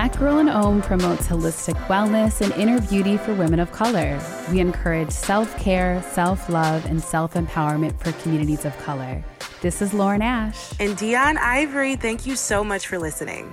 Black Girl in Om promotes holistic wellness and inner beauty for women of color. We encourage self care, self love, and self empowerment for communities of color. This is Lauren Ash. And Deun Ivory, thank you so much for listening.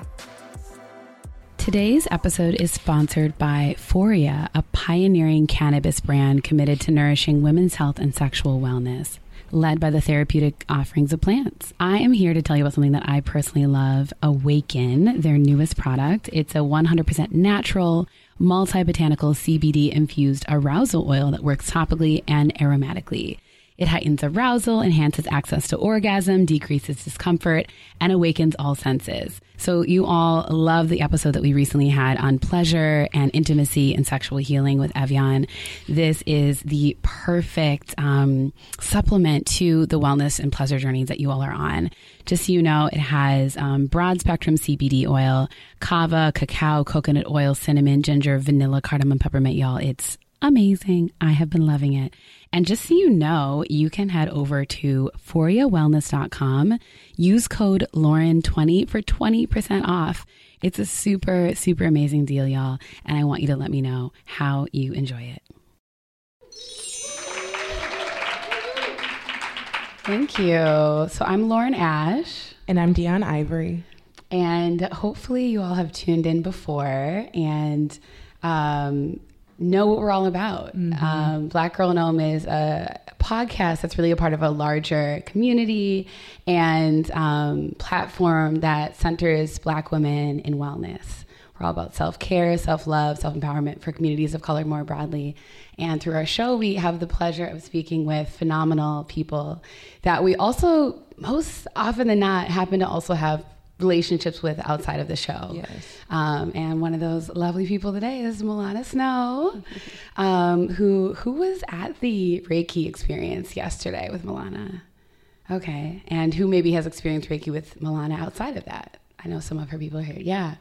Today's episode is sponsored by Foria, a pioneering cannabis brand committed to nourishing women's health and sexual wellness led by the therapeutic offerings of plants. I am here to tell you about something that I personally love Awaken, their newest product. It's a 100% natural, multi botanical CBD infused arousal oil that works topically and aromatically. It heightens arousal, enhances access to orgasm, decreases discomfort, and awakens all senses. So, you all love the episode that we recently had on pleasure and intimacy and sexual healing with Evian. This is the perfect um, supplement to the wellness and pleasure journeys that you all are on. Just so you know, it has um, broad spectrum CBD oil, kava, cacao, coconut oil, cinnamon, ginger, vanilla, cardamom, peppermint, y'all. It's amazing. I have been loving it. And just so you know, you can head over to foriawellness.com, use code Lauren20 for 20% off. It's a super, super amazing deal, y'all. And I want you to let me know how you enjoy it. Thank you. So I'm Lauren Ash. And I'm Deun Ivory. And hopefully you all have tuned in before and um, know what we're all about. Mm-hmm. Um, Black Girl in Om is a podcast that's really a part of a larger community and um, platform that centers Black women in wellness. We're all about self care, self love, self empowerment for communities of color more broadly. And through our show, we have the pleasure of speaking with phenomenal people that we also, most often than not, happen to also have relationships with outside of the show. Yes. Um, and one of those lovely people today is Millana Snow, um, who who was at the Reiki experience yesterday with Millana. Okay, and who maybe has experienced Reiki with Millana outside of that. I know some of her people here. Yeah.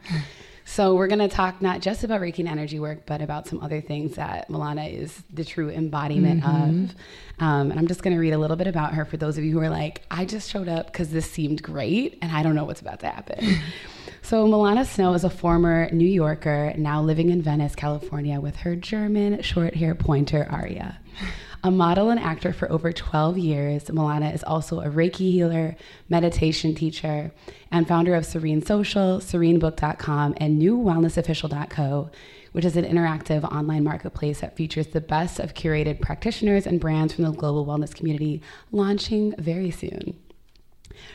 So we're going to talk not just about Reiki and energy work, but about some other things that Millana is the true embodiment mm-hmm. of. Um, and I'm just going to read a little bit about her for those of you who are like, I just showed up because this seemed great and I don't know what's about to happen. so Millana Snow is a former New Yorker, now living in Venice, California, with her German short hair pointer Aria. A model and actor for over 12 years, Millana is also a Reiki healer, meditation teacher, and founder of Serene Social, serenebook.com, and newwellnessofficial.co, which is an interactive online marketplace that features the best of curated practitioners and brands from the global wellness community, launching very soon.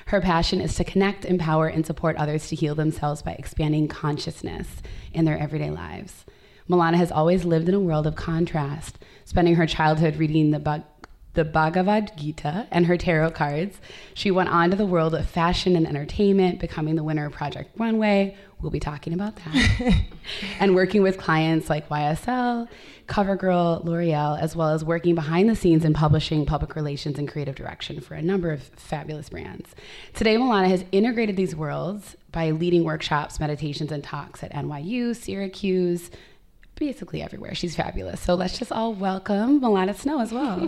Her passion is to connect, empower, and support others to heal themselves by expanding consciousness in their everyday lives. Millana has always lived in a world of contrast, spending her childhood reading the, the Bhagavad Gita and her tarot cards. She went on to the world of fashion and entertainment, becoming the winner of Project Runway. We'll be talking about that. and working with clients like YSL, CoverGirl, L'Oreal, as well as working behind the scenes in publishing, public relations, and creative direction for a number of fabulous brands. Today, Millana has integrated these worlds by leading workshops, meditations, and talks at NYU, Syracuse, basically everywhere. She's fabulous. So let's just all welcome Millana Snow as well.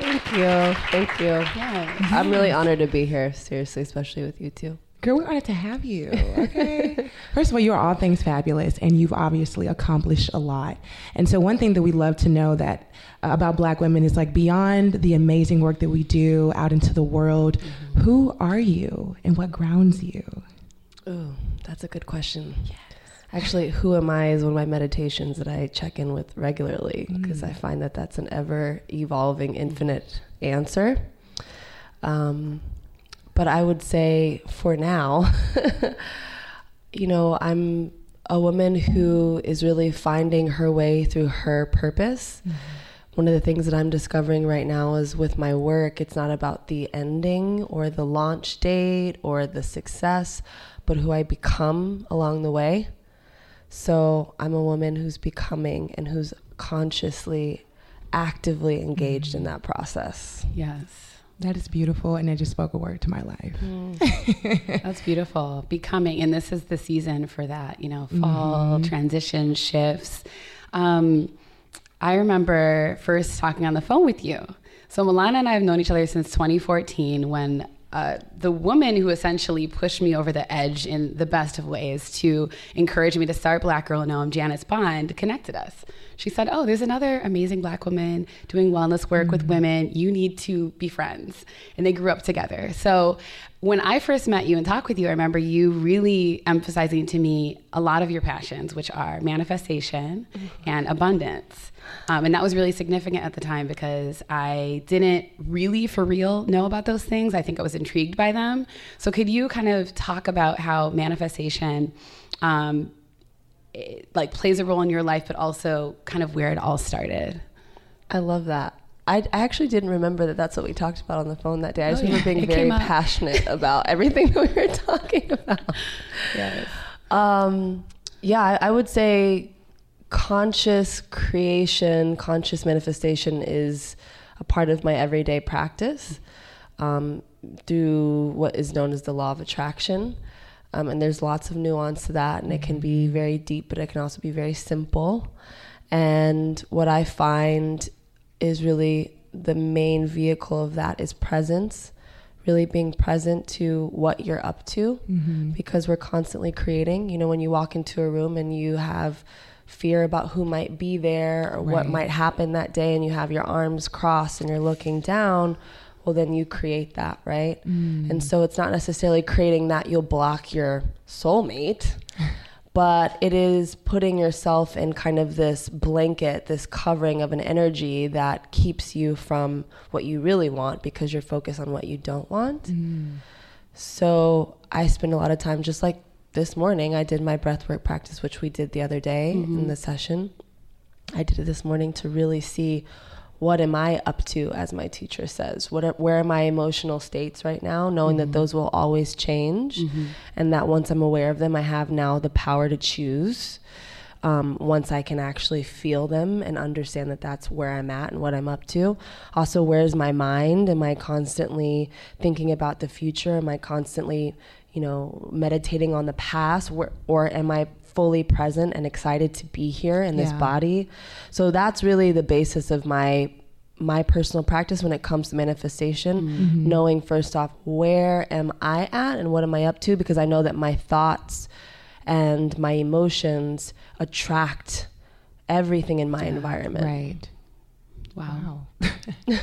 Thank you. Thank you. Yeah. I'm really honored to be here, seriously, especially with you two. Girl, we're honored to have you. Okay. First of all, you're all things fabulous, and you've obviously accomplished a lot. And so, one thing that we love to know that uh, about Black women is like beyond the amazing work that we do out into the world. Mm-hmm. Who are you, and what grounds you? Oh, that's a good question. Yeah. Actually, who am I is one of my meditations that I check in with regularly because mm. I find that that's an ever evolving, infinite answer. Um, but I would say for now, you know, I'm a woman who is really finding her way through her purpose. Mm-hmm. One of the things that I'm discovering right now is with my work, it's not about the ending or the launch date or the success, but who I become along the way. So I'm a woman who's becoming and who's consciously, actively engaged mm-hmm. in that process. Yes. That is beautiful, and it just spoke a word to my life. Mm. That's beautiful. Becoming, and this is the season for that. You know, fall mm-hmm. transition shifts. Um, I remember first talking on the phone with you. So Millana and I have known each other since 2014 when uh, the woman who essentially pushed me over the edge in the best of ways to encourage me to start Black Girl in Om, Janice Bond, connected us. She said, Oh, there's another amazing black woman doing wellness work mm-hmm. with women. You need to be friends. And they grew up together. So when I first met you and talked with you, I remember you really emphasizing to me a lot of your passions, which are manifestation mm-hmm. and abundance. Um, and that was really significant at the time because I didn't really, for real, know about those things. I think I was intrigued by them. So, could you kind of talk about how manifestation, um, it, like, plays a role in your life, but also kind of where it all started? I love that. I, I actually didn't remember that that's what we talked about on the phone that day. I just oh, remember being very passionate about everything that we were talking about. Yes. Um, yeah, I, I would say conscious creation, conscious manifestation is a part of my everyday practice um, through what is known as the law of attraction. Um, and there's lots of nuance to that, and it can be very deep, but it can also be very simple. And what I find is really the main vehicle of that is presence really being present to what you're up to mm-hmm. because we're constantly creating you know when you walk into a room and you have fear about who might be there or right. what might happen that day and you have your arms crossed and you're looking down well then you create that right mm. and so it's not necessarily creating that you'll block your soulmate but it is putting yourself in kind of this blanket this covering of an energy that keeps you from what you really want because you're focused on what you don't want mm. so i spend a lot of time just like this morning I did my breathwork practice, which we did the other day mm-hmm. in the session. I did it this morning to really see what am I up to, as my teacher says. What are, where are my emotional states right now? Knowing mm-hmm. that those will always change, mm-hmm. and that once I'm aware of them, I have now the power to choose. Um, once I can actually feel them and understand that that's where I'm at and what I'm up to. Also, where's my mind? Am I constantly thinking about the future? Am I constantly you know, meditating on the past, or, or am I fully present and excited to be here in this yeah. body? So that's really the basis of my my personal practice when it comes to manifestation mm-hmm. knowing first off where am i at and what am i up to because i know that my thoughts and my emotions attract everything in my yeah, environment right wow, wow.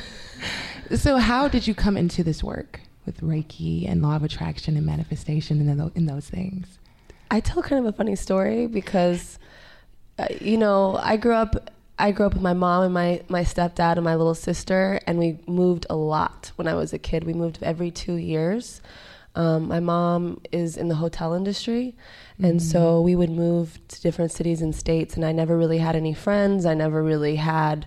so how did you come into this work with Reiki and law of attraction and manifestation and in those things? I tell kind of a funny story because, uh, you know, I grew up. I grew up with my mom and my, my stepdad and my little sister, and we moved a lot when I was a kid. We moved every two years. Um, my mom is in the hotel industry, and mm-hmm. so we would move to different cities and states. And I never really had any friends. I never really had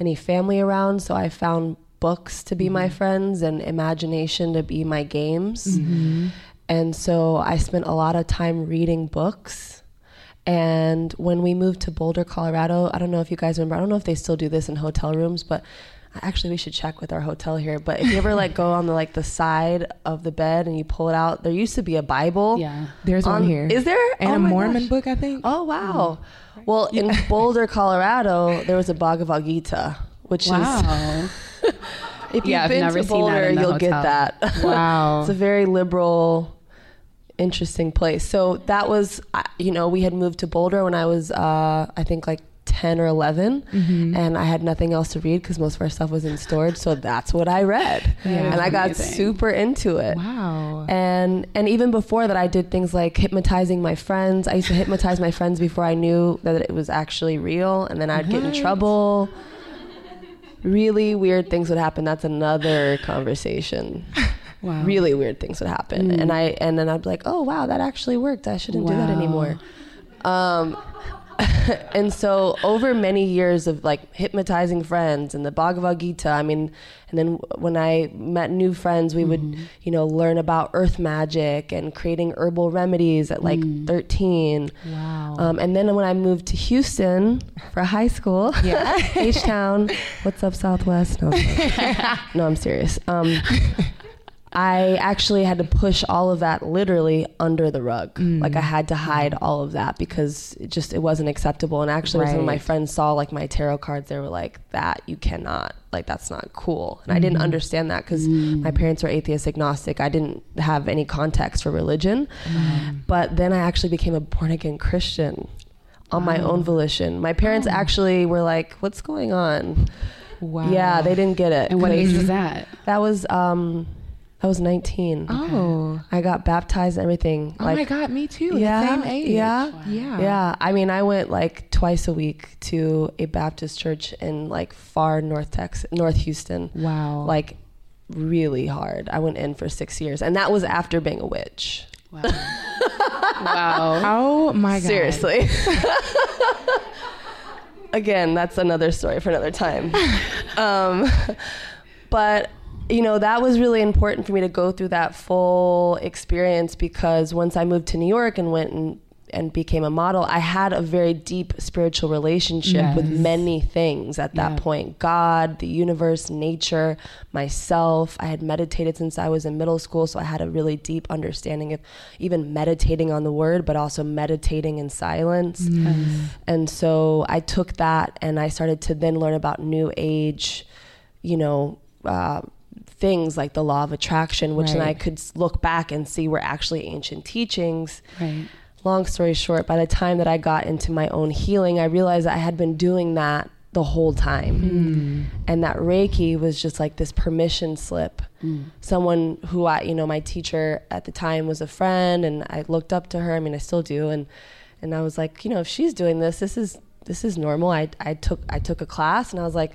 any family around. So I found books to be mm-hmm. my friends and imagination to be my games. Mm-hmm. And so I spent a lot of time reading books. And when we moved to Boulder, Colorado, I don't know if you guys remember, I don't know if they still do this in hotel rooms, but actually we should check with our hotel here but if you ever like go on the like the side of the bed and you pull it out there used to be a bible yeah there's on, one here is there and oh a mormon gosh. book i think oh wow mm. well yeah. in boulder colorado there was a bhagavad gita which wow. is if you've yeah, been to Boulder, you'll hotel. get that. Wow, it's a very liberal, interesting place. So that was, you know, we had moved to Boulder when I was, uh, I think, like 10 or 11 mm-hmm. and i had nothing else to read because most of our stuff was in storage so that's what i read yeah, and i got amazing. super into it wow and and even before that i did things like hypnotizing my friends i used to hypnotize my friends before i knew that it was actually real and then i'd what? get in trouble really weird things would happen. That's another conversation. Wow. Really weird things would happen, mm. and I and then I'd be like, oh wow, that actually worked. I shouldn't wow. do that anymore. Um, and so over many years of like hypnotizing friends and the Bhagavad Gita, I mean, and then when I met new friends, we would, you know, learn about earth magic and creating herbal remedies at like 13. Wow. Um, and then when I moved to Houston for high school, Yeah. H Town, what's up, Southwest? No, no I'm serious. Um, I actually had to push all of that literally under the rug. Mm. Like I had to hide all of that because it just it wasn't acceptable. And actually, when my friends saw like my tarot cards, they were like, "That you cannot." Like that's not cool. And I didn't mm. understand that because my mm. parents were atheist agnostic. I didn't have any context for religion. But then I actually became a born again Christian on my own volition. My parents actually were like, "What's going on?" wow. Yeah, they didn't get it. And what age was that? That was um, I was 19. Oh. I got baptized and everything. Oh my God, me too. Yeah, the same age. yeah, Yeah. Yeah, I mean, I went like twice a week to a Baptist church in like far North Texas, North Houston. Wow. Like really hard. I went in for six years, and that was after being a witch. Wow. wow. oh my God. Seriously. Again, that's another story for another time. um, but you know that was really important for me to go through that full experience because once I moved to New York and went and and became a model, I had a very deep spiritual relationship with many things at that Yeah. point God, the universe, nature, myself. I had meditated since I was in middle school, so I had a really deep understanding of even meditating on the word, but also meditating in silence. And so I took that and I started to then learn about New Age, you know. Uh, things like the law of attraction which then i could look back and see were actually ancient teachings Right. long story short, by the time that I got into my own healing, I realized I had been doing that the whole time. Hmm. And that Reiki was just like this permission slip. Hmm. Someone who I, you know, my teacher at the time was a friend and I looked up to her. I mean, I still do. And, and I was like, you know, if she's doing this, this is, this is normal. I, I took, I took a class and I was like,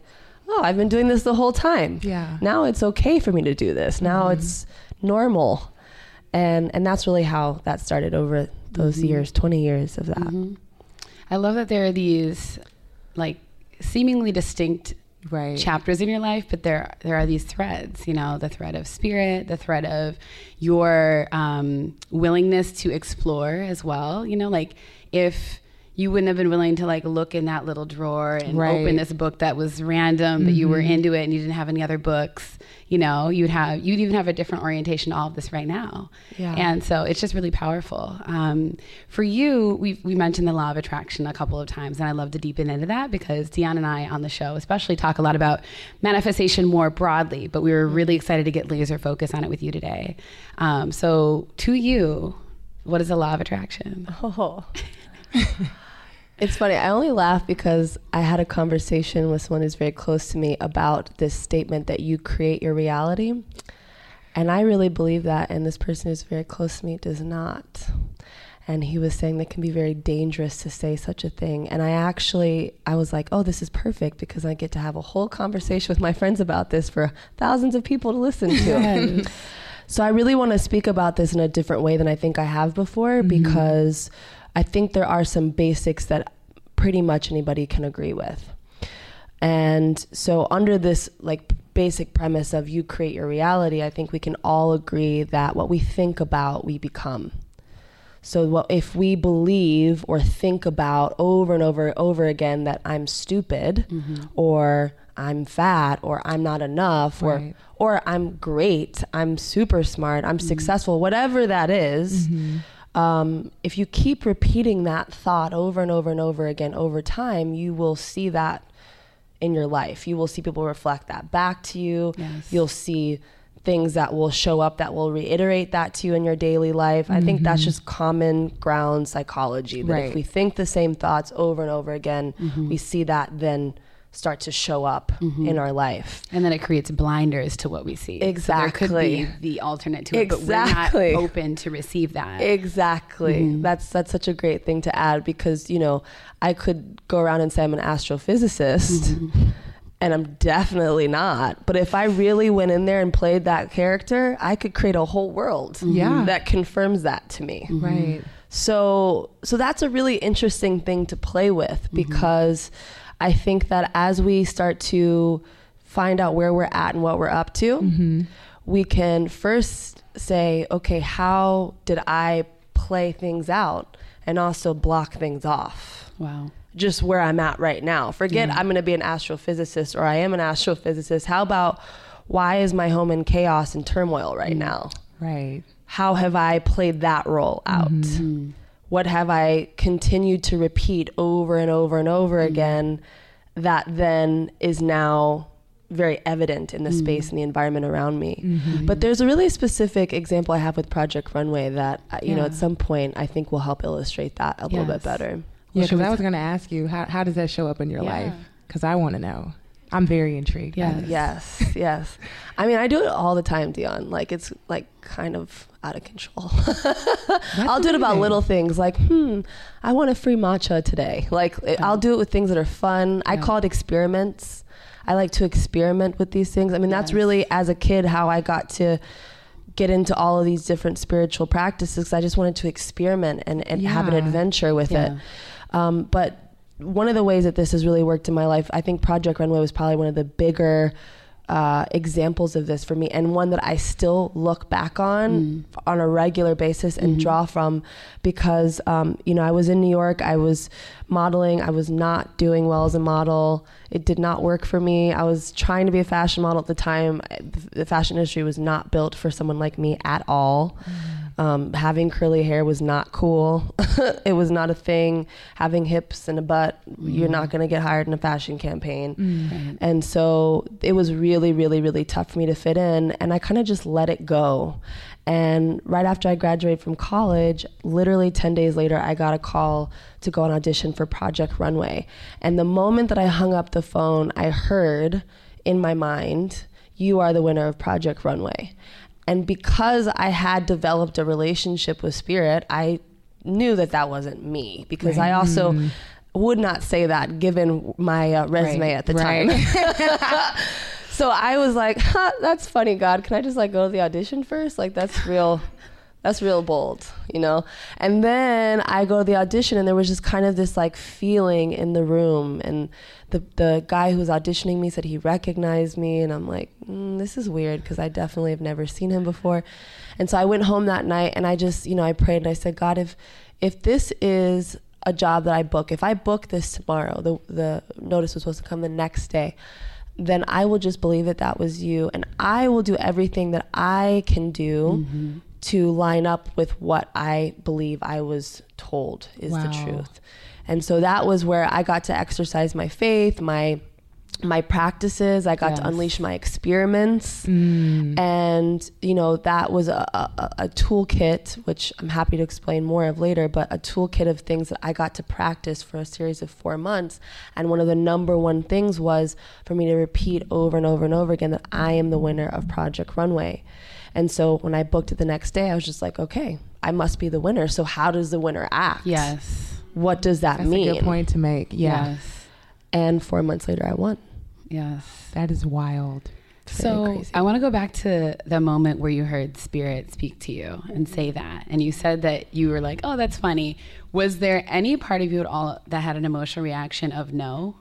oh, I've been doing this the whole time. Yeah. Now it's okay for me to do this. Now mm-hmm. it's normal and and that's really how that started over those mm-hmm. years 20 years of that mm-hmm. I love that there are these like seemingly distinct Right. chapters in your life, but there there are these threads. You know, the thread of spirit, the thread of your um, willingness to explore as well. You know, like if you wouldn't have been willing to like look in that little drawer and Right. open this book that was random, but you were into it and you didn't have any other books. You know, you'd have you'd even have a different orientation to all of this right now. Yeah. And so it's just really powerful. Um, for you, we we mentioned the law of attraction a couple of times, and I love to deepen into that because Deun and I on the show, especially, talk a lot about manifestation more broadly. But we were really excited to get laser focus on it with you today. Um, so, to you, what is the law of attraction? oh it's funny i only laugh because i had a conversation with someone who's very close to me about this statement that you create your reality. And i really believe that and this person who's very close to me does not. And he was saying that can be very dangerous to say such a thing. And i actually i was like oh this is perfect because i get to have a whole conversation with my friends about this for thousands of people to listen to. So i really want to speak about this in a different way than i think i have before mm-hmm. because i think there are some basics that pretty much anybody can agree with. And so under this like basic premise of you create your reality i think we can all agree that what we think about we become. So what if we believe or think about over and over and over again that I'm stupid mm-hmm. or I'm fat or I'm not enough Right. or or I'm great, I'm super smart, I'm mm-hmm. successful, whatever that is, mm-hmm. Um, if you keep repeating that thought over and over and over again over time, you will see that in your life. You will see people reflect that back to you. Yes. You'll see things that will show up that will reiterate that to you in your daily life. I think that's just common ground psychology that Right. if we think the same thoughts over and over again, we see that then start to show up in mm-hmm. our life. And then it creates blinders to what we see. So there could be the alternate to it, but we're not open to receive that. Exactly. Mm-hmm. That's that's such a great thing to add because, you know, I could go around and say I'm an astrophysicist mm-hmm. and I'm definitely not. But if I really went in there and played that character, I could create a whole world Yeah. that confirms that to me. Right. So so that's a really interesting thing to play with because I think that as we start to find out where we're at and what we're up to, mm-hmm. we can first say, okay, how did I play things out and also block things off? Wow. just where I'm at right now. Forget I'm going to be an astrophysicist or I am an astrophysicist. How about why is my home in chaos and turmoil right mm. now? Right. How have I played that role out? Mm-hmm. What have I continued to repeat over and over and over again that then is now very evident in the space and the environment around me. But there's a really specific example I have with Project Runway that uh, you know at some point I think will help illustrate that a little bit better. Yeah, because I was going to ask you, how, how does that show up in your Yeah. life? Because I want to know. I'm very intrigued. by Yes. Yes, yes. I mean, I do it all the time, Deun. Like it's like kind of out of control. I'll do it about little things like, hmm, I want a free matcha today. Like it- I'll do it with things that are fun. I call it experiments. I like to experiment with these things. I mean, that's really as a kid how I got to get into all of these different spiritual practices. 'cause I just wanted to experiment and, and have an adventure with Yeah. it. Um, but one of the ways that this has really worked in my life, I think Project Runway was probably one of the bigger uh, examples of this for me, and one that I still look back on on a regular basis and draw from because, um, you know, I was in New York, I was modeling, I was not doing well as a model. It did not work for me. I was trying to be a fashion model at the time. The fashion industry was not built for someone like me at all. Um, having curly hair was not cool. it was not a thing. Having hips and a butt, you're not going to get hired in a fashion campaign. Right. And so it was really, really, really tough for me to fit in. And I kind of just let it go. And right after I graduated from college, literally 10 days later, I got a call to go on audition for Project Runway. And the moment that I hung up the phone, I heard in my mind, You are the winner of Project Runway. And because I had developed a relationship with Spirit, I knew that that wasn't me because I also would not say that given my uh, resume Right. at the time. so I was like, huh, that's funny, God. Can I just like go to the audition first? Like that's real that's real bold, you know? And then I go to the audition and there was just kind of this like feeling in the room and the the guy who was auditioning me said he recognized me and I'm like, mm, this is weird because I definitely have never seen him before. And so I went home that night and I just, you know, I prayed and I said, God, if if this is a job that I book, if I book this tomorrow, the the notice was supposed to come the next day, then I will just believe that that was you, and I will do everything that I can do to line up with what I believe I was told is the truth. And so that was where I got to exercise my faith, my my practices. I got to unleash my experiments, mm. and you know that was a, a, a toolkit, which I'm happy to explain more of later. But a toolkit of things that I got to practice for a series of four months. And one of the number one things was for me to repeat over and over and over again that I am the winner of Project Runway. And so when I booked it the next day, I was just like, okay, I must be the winner. So how does the winner act? Yes. What does that That's mean? a good point to make. Yeah. Yes. And four months later, I won. Yes. That is wild. So. I want to go back to the moment where you heard Spirit speak to you and say that, and you said that you were like, "Oh, that's funny." Was there any part of you at all that had an emotional reaction of no?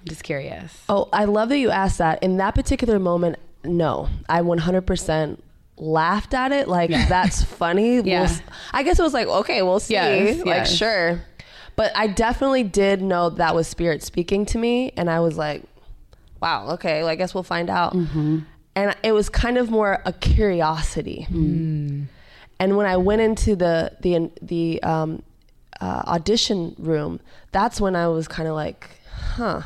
I'm just curious. Oh, I love that you asked that. In that particular moment, no, I 100% laughed at it. Like, Yeah. that's funny. We'll Yeah. s- I guess it was like, okay, we'll see. Yes, like, yes. sure. But I definitely did know that was spirit speaking to me. And I was like, wow, okay, well, I guess we'll find out. And it was kind of more a curiosity. And when I went into the the the um, uh, audition room, that's when I was kind of like, huh,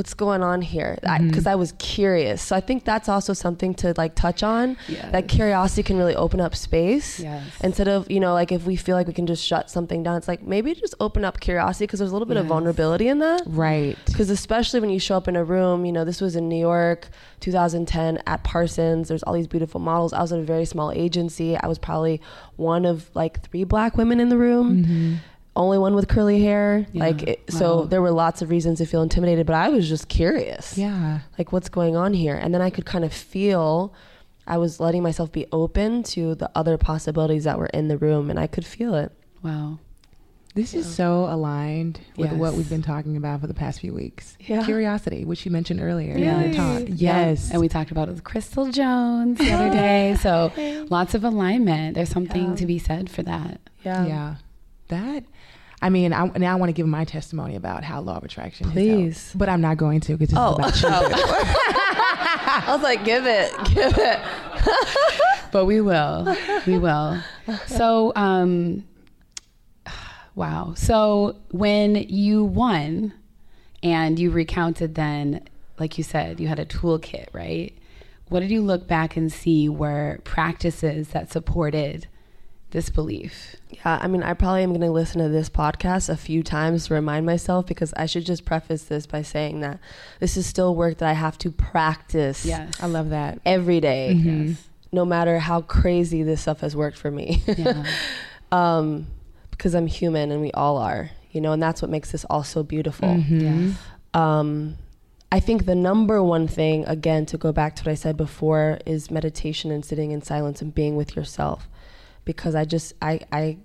what's going on here? Because mm-hmm. I, was curious. So I think that's also something to like touch on. Yes. That curiosity can really open up space. Yes. Instead of you know like if we feel like we can just shut something down, it's like maybe just open up curiosity because there's a little bit of vulnerability in that. Right. Because especially when you show up in a room, you know, this was in New York, 2010 at Parsons. There's all these beautiful models. I was at a very small agency. I was probably one of like three black women in the room. Mm-hmm. Only one with curly hair. Yeah. Like, it, so there were lots of reasons to feel intimidated, but I was just curious. Yeah. Like, what's going on here? And then I could kind of feel I was letting myself be open to the other possibilities that were in the room, and I could feel it. Wow. This is so aligned with what we've been talking about for the past few weeks. Yeah. Curiosity, which you mentioned earlier in Really? the talk. Yeah. Yes. And we talked about it with Crystal Jones the other day. So lots of alignment. There's something Yeah. to be said for that. Yeah. yeah. That, I mean, I, now I want to give my testimony about how law of attraction has Please. helped. But I'm not going to because this Oh. is about you. I was like, give it, give it. But we will. We will. So, um, wow. So when you won and you recounted then, like you said, you had a toolkit, right? What did you look back and see were practices that supported this belief? Yeah, I mean, I probably am going to listen to this podcast a few times to remind myself because I should just preface this by saying that this is still work that I have to practice Yes. I love that. every day, Yes. no matter how crazy this stuff has worked for me. Yeah. um, because I'm human and we all are, you know, and that's what makes this all so beautiful. Mm-hmm. Yes. Um, I think the number one thing, again, to go back to what I said before, is meditation and sitting in silence and being with yourself. Because I just, I, I,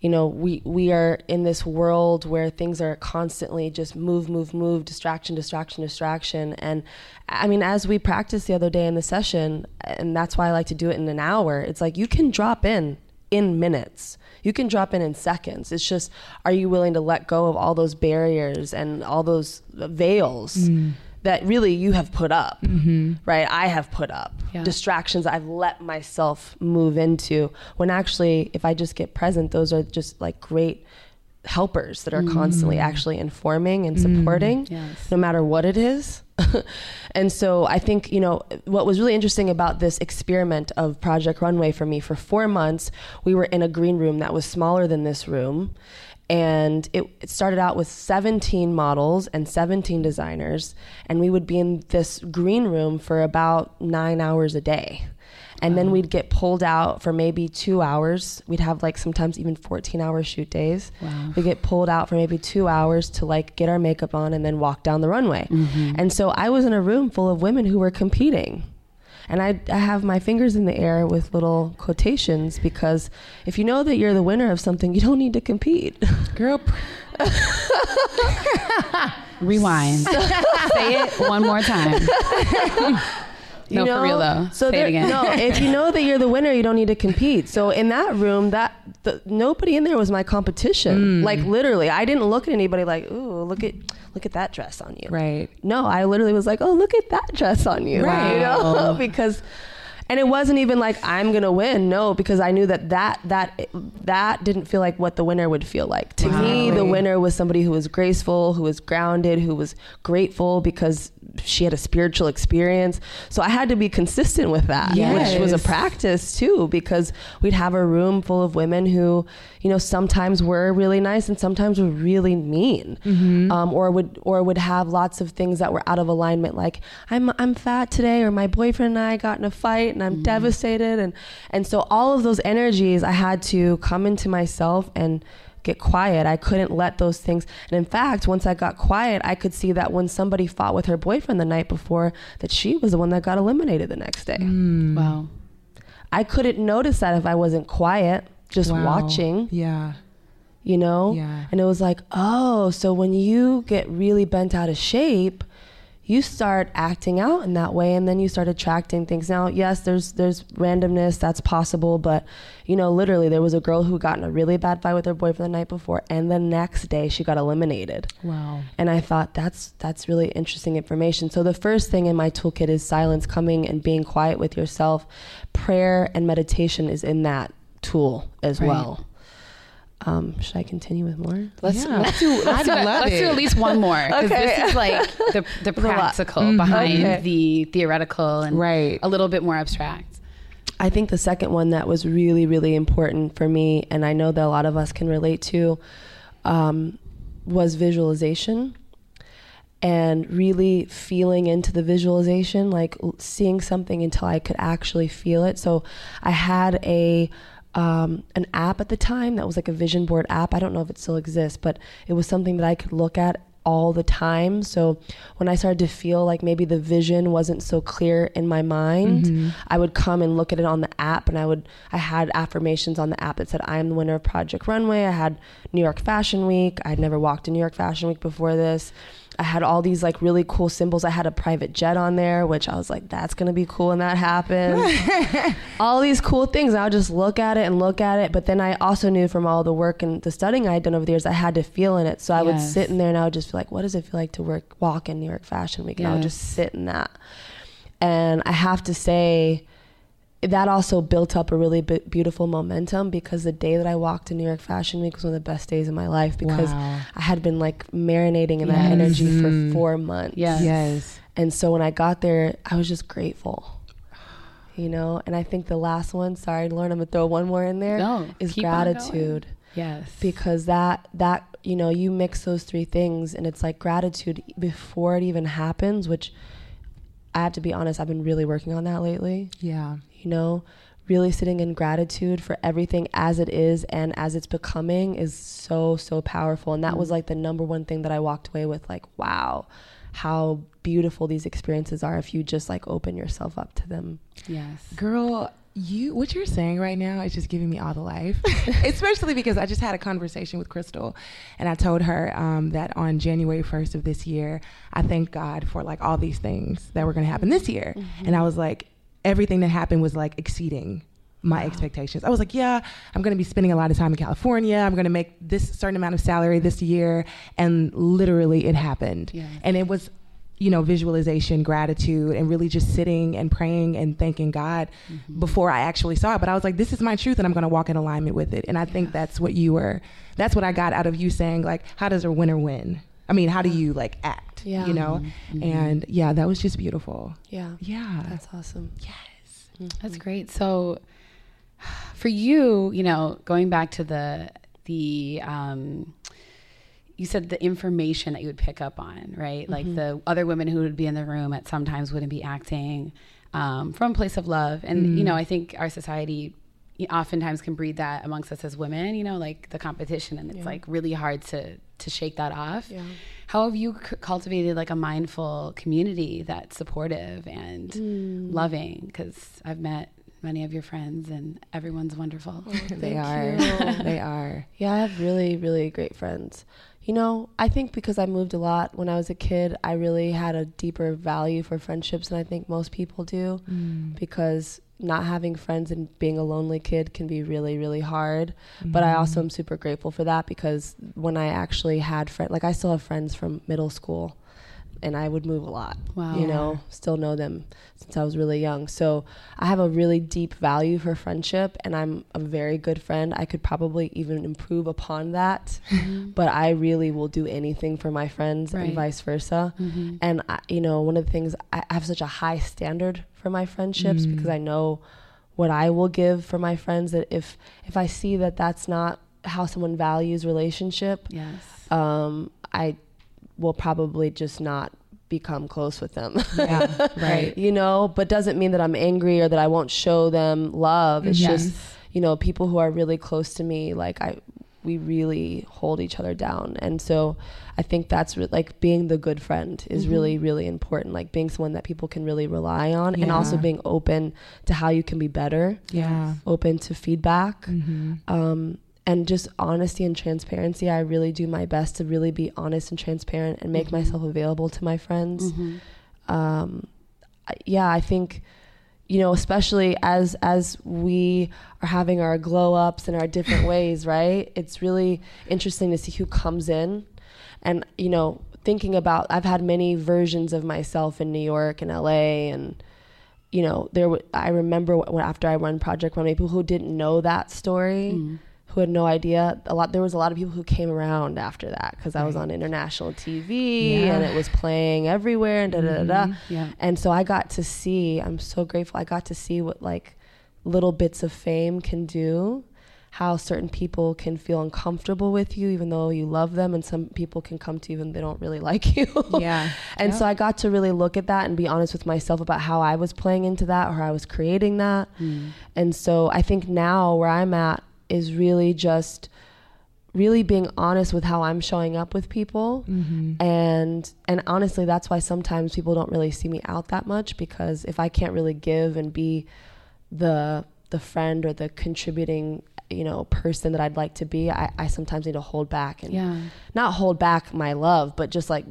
you know, we we are in this world where things are constantly just move, move, move, distraction, distraction, distraction. And I mean, as we practiced the other day in the session, and that's why I like to do it in an hour. It's like you can drop in in minutes. You can drop in in seconds. It's just, are you willing to let go of all those barriers and all those veils Mm. That really you have put up, mm-hmm. right? I have put up Yeah. distractions I've let myself move into. When actually, if I just get present, those are just like great helpers that are constantly mm. actually informing and mm. supporting, Yes. no matter what it is. and so I think, you know, what was really interesting about this experiment of Project Runway for me for four months, we were in a green room that was smaller than this room. And it, it started out with 17 models and 17 designers. And we would be in this green room for about nine hours a day. And then we'd get pulled out for maybe two hours. We'd have like sometimes even 14 hour shoot days. Wow. We get pulled out for maybe two hours to like get our makeup on and then walk down the runway. Mm-hmm. And so I was in a room full of women who were competing. And I, I have my fingers in the air with little quotations because if you know that you're the winner of something, you don't need to compete. Girl, Rewind. Say it one more time. You no, know? for real though. So Say there, it again. no, if you know that you're the winner, you don't need to compete. So in that room, that the, nobody in there was my competition. Mm. Like literally, I didn't look at anybody like, "Ooh, look at look at that dress on you." right. No, I literally was like, "Oh, look at that dress on you," Right. you know, because. And it wasn't even like I'm gonna win, no, because I knew that that that that didn't feel like what the winner would feel like. To me, the winner was somebody who was graceful, who was grounded, who was grateful because she had a spiritual experience. So I had to be consistent with that, which was a practice too, because we'd have a room full of women who, you know, sometimes were really nice and sometimes were really mean, um, or would or would have lots of things that were out of alignment, like I'm I'm fat today, or my boyfriend and I got in a fight and I'm devastated, and and so all of those energies, I had to come into myself and get quiet. I couldn't let those things. And in fact, once I got quiet, I could see that when somebody fought with her boyfriend the night before, that she was the one that got eliminated the next day. Hmm. Wow. I couldn't notice that if I wasn't quiet, just Wow. watching, Yeah. you know? Yeah. And it was like, oh, so when you get really bent out of shape, you start acting out in that way and then you start attracting things. Now, yes, there's there's randomness, that's possible, but you know, literally there was a girl who got in a really bad fight with her boyfriend the night before and the next day she got eliminated. Wow. And I thought that's that's really interesting information. So the first thing in my toolkit is silence, coming and being quiet with yourself. Prayer and meditation is in that tool as Right. well. Um, should I continue with more? Let's, Yeah. let's do let's, do, love let's do at least one more because Okay. this is like the the a lot. practical behind Okay. the theoretical and Right. a little bit more abstract. I think the second one that was really, really important for me, and I know that a lot of us can relate to, um, was visualization and really feeling into the visualization, like seeing something until I could actually feel it. So I had a um, an app at the time that was like a vision board app. I don't know if it still exists, but it was something that I could look at all the time. So when I started to feel like maybe the vision wasn't so clear in my mind, mm-hmm. I would come and look at it on the app and I would I had affirmations on the app that said I am the winner of Project Runway. I had New York Fashion Week. I'd never walked in New York Fashion Week before this. I had all these like really cool symbols. I had a private jet on there, which I was like, that's gonna be cool when that happens. all these cool things. I would just look at it and look at it. But then I also knew from all the work and the studying I had done over the years, I had to feel in it. So I yes. would sit in there and I would just be like, what does it feel like to work walk in New York Fashion Week? And yes. I would just sit in that. And I have to say, that also built up a really b- beautiful momentum because the day that I walked in New York Fashion Week was one of the best days of my life because wow. I had been like marinating in yes. that energy mm. for four months. Yes. yes. And so when I got there, I was just grateful. You know, and I think the last one, sorry, Lauren, I'm gonna throw one more in there. No, is gratitude. Yes. Because that that you know, you mix those three things and it's like gratitude before it even happens, which I have to be honest, I've been really working on that lately. Yeah you know really sitting in gratitude for everything as it is and as it's becoming is so so powerful and that was mm. like the number one thing that I walked away with like wow how beautiful these experiences are if you just like open yourself up to them. Yes. Girl, you what you're saying right now is just giving me all the life especially because i just had a conversation with crystal and i told her um, that on january 1st of this year i thank god for like all these things that were going to happen this year mm-hmm. and i was like everything that happened was like exceeding my wow. expectations. I was like, yeah, I'm going to be spending a lot of time in California. I'm going to make this certain amount of salary this year. And literally it happened. Yes. And it was, you know, visualization, gratitude, and really just sitting and praying and thanking God mm-hmm. before I actually saw it. But I was like, this is my truth and I'm going to walk in alignment with it. And I think that's what you were, that's what I got out of you saying, like, how does a winner win? I mean, how do you like act? Yeah. You know? Mm-hmm. And yeah, that was just beautiful. Yeah. Yeah. That's awesome. Yes. Mm-hmm. That's great. So for you, you know, going back to the the um you said the information that you would pick up on, right? Mm-hmm. Like the other women who would be in the room at sometimes wouldn't be acting um, from a place of love. And, mm. you know, I think our society oftentimes can breed that amongst us as women, you know, like the competition. And it's yeah. like really hard to to shake that off. Yeah. How have you c- cultivated like a mindful community that's supportive and mm. loving? Because I've met many of your friends and everyone's wonderful. Oh, they are. they are. Yeah, I have really, really great friends. You know, I think because I moved a lot when I was a kid, I really had a deeper value for friendships than I think most people do mm. because not having friends and being a lonely kid can be really really hard mm-hmm. but i also mm-hmm. am super grateful for that because when i actually had friends like i still have friends from middle school and i would move a lot wow you know still know them since i was really young so i have a really deep value for friendship and i'm a very good friend i could probably even improve upon that mm-hmm. but i really will do anything for my friends right. and vice versa mm-hmm. and I, you know one of the things i have such a high standard for my friendships mm. because I know what I will give for my friends that if if I see that that's not how someone values relationship yes um, I will probably just not become close with them yeah right you know but doesn't mean that I'm angry or that I won't show them love it's yes. just you know people who are really close to me like I we really hold each other down and so i think that's re- like being the good friend is mm-hmm. really really important like being someone that people can really rely on yeah. and also being open to how you can be better yeah open to feedback mm-hmm. um, and just honesty and transparency i really do my best to really be honest and transparent and make mm-hmm. myself available to my friends mm-hmm. um, yeah i think you know, especially as as we are having our glow ups in our different ways, right? It's really interesting to see who comes in, and you know, thinking about I've had many versions of myself in New York and LA, and you know, there I remember after I run Project Runway, people who didn't know that story. Mm who had no idea. A lot there was a lot of people who came around after that because I was on international TV yeah. and it was playing everywhere and da da da da. Mm-hmm. Yeah. And so I got to see. I'm so grateful. I got to see what like little bits of fame can do. how certain people can feel uncomfortable with you even though you love them and some people can come to you and they don't really like you Yeah. and Yep. so i got to really look at that and be honest with myself about how i was playing into that or how i was creating that and so i think now where i'm at is really just really being honest with how i'm showing up with people Mm-hmm. and and honestly that's why sometimes people don't really see me out that much because if i can't really give and be the the friend or the contributing you know person that i'd like to be i, I sometimes need to hold back and Yeah. not hold back my love but just like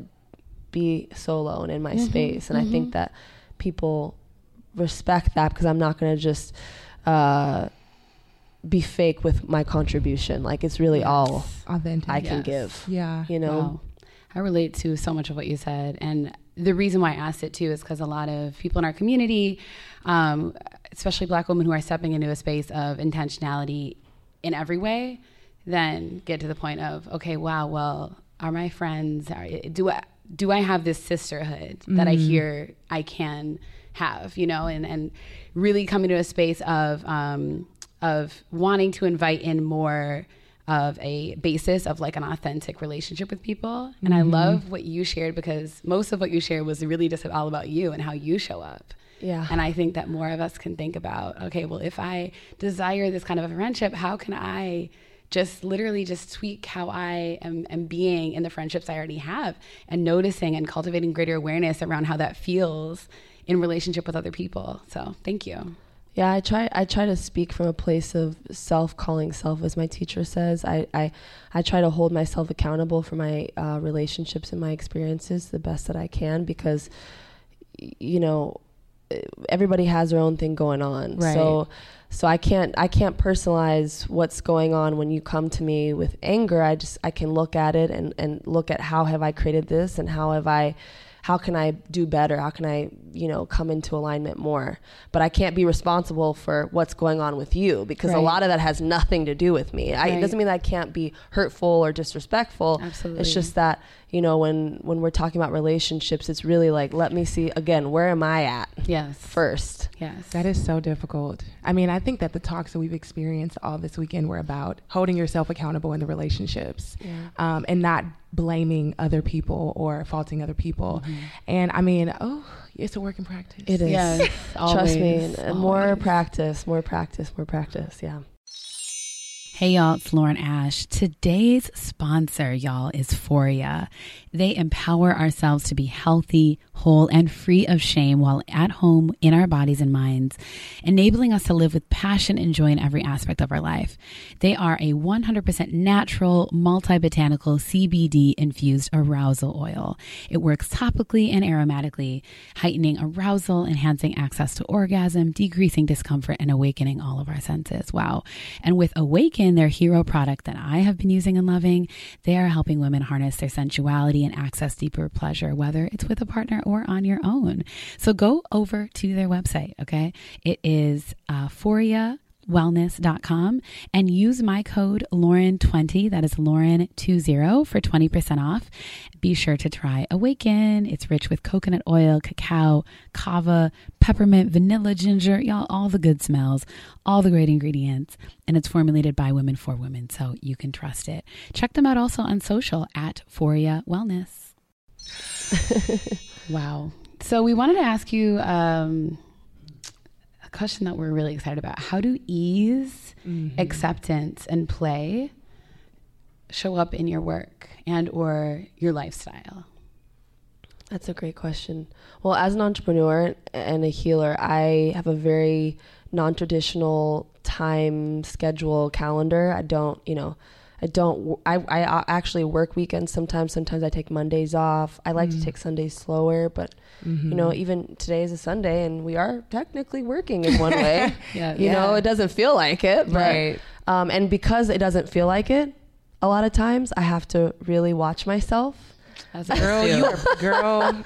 be solo and in my space and i think that people respect that because i'm not going to just uh be fake with my contribution like it's really all Authentic. i can Yes. give yeah. you know Wow. I relate to so much of what you said. And the reason why I asked it too is because a lot of people in our community, um, especially black women who are stepping into a space of intentionality in every way, then get to the point of, okay, wow, well, are my friends, are, do I, do I have this sisterhood that I hear I can have, you know, and, and really coming to a space of, um, of wanting to invite in more of a basis of like an authentic relationship with people. And I mm-hmm. love what you shared because most of what you shared was really just all about you and how you show up. Yeah. And I think that more of us can think about, okay, well, if I desire this kind of a friendship, how can I just literally just tweak how I am, am being in the friendships I already have and noticing and cultivating greater awareness around how that feels in relationship with other people. So thank you. Yeah, I try. I try to speak from a place of self, calling self, as my teacher says. I, I, I try to hold myself accountable for my uh, relationships and my experiences the best that I can because, you know, everybody has their own thing going on. Right. So, so I can't. I can't personalize what's going on when you come to me with anger. I just I can look at it and and look at how have I created this and how have I how can I do better? How can I, you know, come into alignment more? But I can't be responsible for what's going on with you because a lot of that has nothing to do with me. I, it doesn't mean that I can't be hurtful or disrespectful. Absolutely. It's just that, you know, when when we're talking about relationships, it's really like, let me see again, where am I at Yes. first? Yes. That is so difficult. I mean, I think that the talks that we've experienced all this weekend were about holding yourself accountable in the relationships um, and not blaming other people or faulting other people. Mm-hmm. And I mean, oh, it's a work in practice. It is. Yes. Trust me. always, more practice, more practice, more practice. Yeah. Hey y'all, it's Lauren Ash. Today's sponsor, y'all, is Foria. They empower ourselves to be healthy, whole, and free of shame while at home in our bodies and minds, enabling us to live with passion and joy in every aspect of our life. They are a 100% natural, multi-botanical CBD infused arousal oil. It works topically and aromatically, heightening arousal, enhancing access to orgasm, decreasing discomfort, and awakening all of our senses. Wow. And with Awaken, their hero product that I have been using and loving, they are helping women harness their sensuality and access deeper pleasure, whether it's with a partner or on your own. So go over to their website, okay? It is uh, Foria wellness.com and use my code Lauren20, that is Lauren20 for 20% off. Be sure to try Awaken. It's rich with coconut oil, cacao, kava, peppermint, vanilla, ginger, y'all, all the good smells, all the great ingredients. And it's formulated by women for women, so you can trust it. Check them out also on social at Foria Wellness. wow. So we wanted to ask you um, a question that we're really excited about. How do ease, mm-hmm. acceptance, and play show up in your work and or your lifestyle? That's a great question. Well, as an entrepreneur and a healer, I have a very non-traditional time schedule calendar. I don't, you know, I don't. I I actually work weekends sometimes. Sometimes I take Mondays off. I like to take Sundays slower, but you know, even today is a Sunday, and we are technically working in one way. Yeah. you know, it doesn't feel like it, but Right. um, and because it doesn't feel like it, a lot of times I have to really watch myself. As a Girl, you are a girl.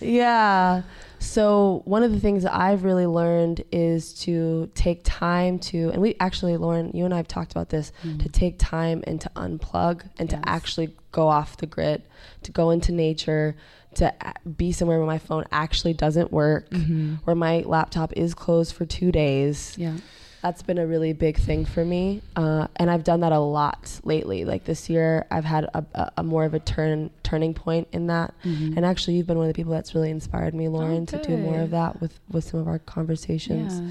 Yeah. So one of the things that I've really learned is to take time to, and we actually, Lauren, you and I have talked about this, to mm-hmm. take time and to unplug and Yes. to actually go off the grid, to go into nature, to be somewhere where my phone actually doesn't work, mm-hmm. where my laptop is closed for two days. yeah. That's been a really big thing for me, uh, and I've done that a lot lately. Like this year, I've had a, a, a more of a turn turning point in that. Mhm. And actually, you've been one of the people that's really inspired me, Lauren, to do more of that with with some of our conversations. Yeah.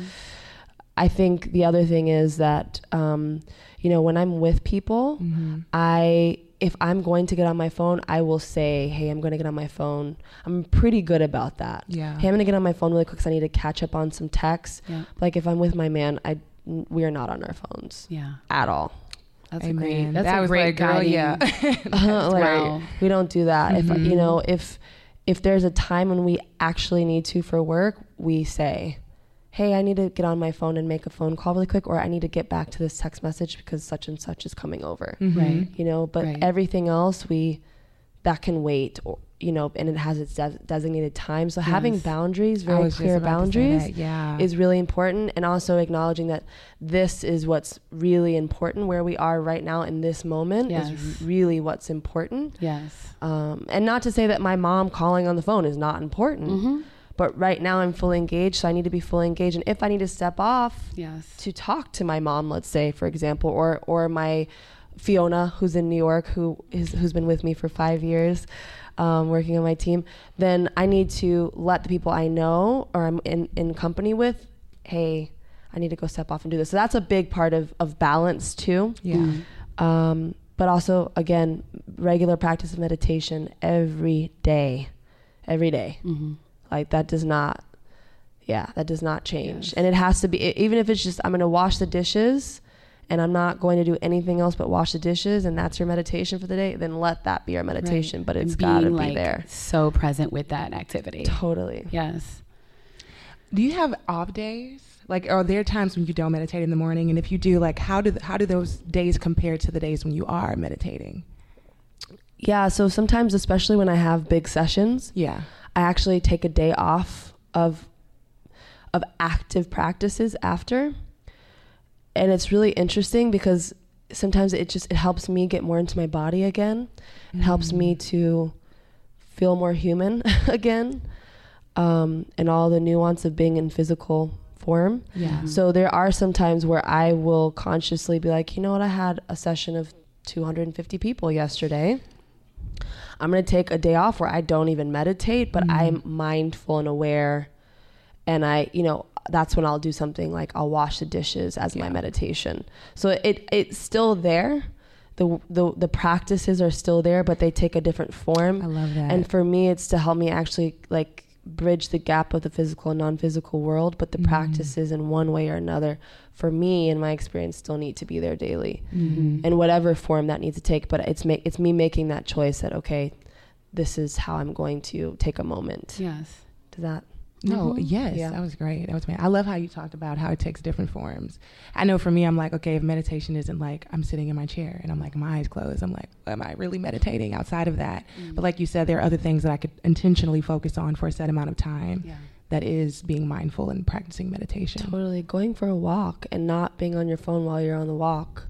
I think the other thing is that, um, you know, when I'm with people, Mhm. I if I'm going to get on my phone, I will say, "Hey, I'm going to get on my phone." I'm pretty good about that. Yeah. Hey, I'm going to get on my phone really quick because I need to catch up on some texts. Yeah. Like if I'm with my man, I we are not on our phones Yeah. at all. That's a Amen. great. That's that a was great like, girl, yeah. Uh, like, Wow. We don't do that. If Mhm. you know, if if there's a time when we actually need to for work, we say, "Hey, I need to get on my phone and make a phone call really quick," or "I need to get back to this text message because such and such is coming over." Mhm. Right. You know, but Right. everything else we that can wait, or you know, and it has its de- designated time. So having boundaries, very clear about to say boundaries, Yeah. is really important and also acknowledging that this is what's really important where we are right now in this moment Yes. is really what's important Yes. um, and not to say that my mom calling on the phone is not important Mm-hmm. But right now i'm fully engaged so i need to be fully engaged and if i need to step off Yes. to talk to my mom let's say for example or or my fiona who's in new york who is who's been with me for five years um, working on my team then i need to let the people i know or i'm in, in company with hey i need to go step off and do this so that's a big part of, of balance too yeah. Mm-hmm. um, but also again regular practice of meditation every day every day Mm-hmm. Like that does not yeah that does not change Yes. and it has to be even if it's just i'm going to wash the dishes and i'm not going to do anything else but wash the dishes and that's your meditation for the day then let that be our meditation but it's got to be like there So present with that activity. totally Yes. Do you have off days? Like, are there times when you don't meditate in the morning? And if you do, like, how do how do those days compare to the days when you are meditating? yeah so sometimes especially when i have big sessions Yeah. I actually take a day off of of active practices after. And it's really interesting because sometimes it just it helps me get more into my body again. It helps me to feel more human again. Um, and all the nuance of being in physical form. Yeah. So there are some times where I will consciously be like, you know what, I had a session of 250 people yesterday. I'm going to take a day off where I don't even meditate, but I'm mm. mindful and aware. And I, you know, that's when I'll do something like I'll wash the dishes as my meditation. So it it's still there. The, the the practices are still there, but they take a different form. I love that. And for me, it's to help me actually like bridge the gap of the physical and non-physical world. But the Mhm. practices, in one way or another, for me, in my experience, still need to be there daily, Mm-hmm. in whatever form that needs to take. But it's ma- it's me making that choice that okay, this is how I'm going to take a moment. Yes. Does that? No, Mhm. yes, Yeah. that was great. That was great. I love how you talked about how it takes different forms. I know for me, I'm like, okay, if meditation isn't like I'm sitting in my chair and I'm like my eyes closed, I'm like, am I really meditating outside of that? But like you said, there are other things that I could intentionally focus on for a set amount of time. Yeah. That is being mindful and practicing meditation. Totally going for a walk and not being on your phone while you're on the walk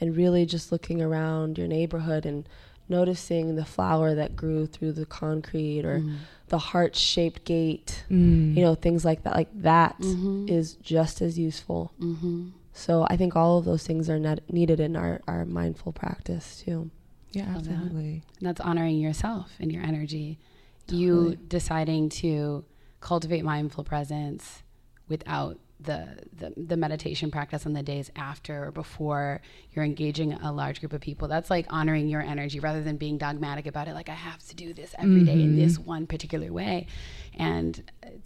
and really just looking around your neighborhood and noticing the flower that grew through the concrete or Mm-hmm. The heart shaped gate. Mm. You know, things like that. Like that is Mhm. just as useful. Mm-hmm. So I think all of those things are net- needed in our, our mindful practice too. yeah, Love that. absolutely. And that's honoring yourself and your energy. You deciding to cultivate mindful presence without the, the the meditation practice on the days after or before you're engaging a large group of people. That's like honoring your energy rather than being dogmatic about it. Like I have to do this every day in this one particular way. And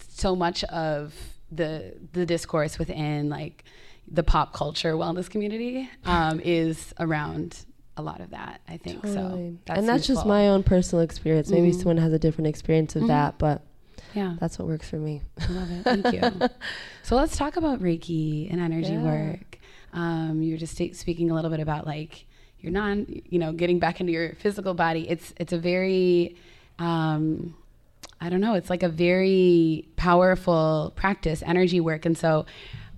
so much of the the discourse within like the pop culture wellness community um, is around a lot of that. I think so. That's and that's just my own personal experience. Maybe Mhm. someone has a different experience of Mhm. that, but Yeah, that's what works for me. I love it. Thank you. so let's talk about Reiki and energy Yeah. work. Um, you were just speaking a little bit about like you're non, you know, getting back into your physical body. It's it's a very, um, I don't know. It's like a very powerful practice, energy work, and so.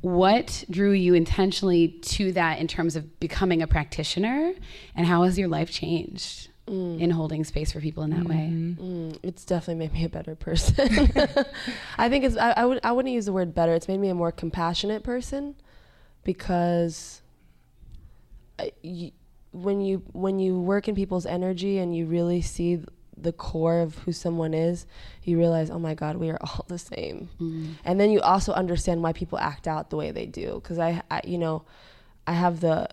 What drew you intentionally to that in terms of becoming a practitioner, and how has your life changed in holding space for people in that way? Mm, it's definitely made me a better person. I think it's I, I would I wouldn't use the word better. It's made me a more compassionate person because uh, you, when you when you work in people's energy and you really see the core of who someone is, you realize, oh my God, we are all the same. Mm-hmm. And then you also understand why people act out the way they do. Because I, I, you know, I have the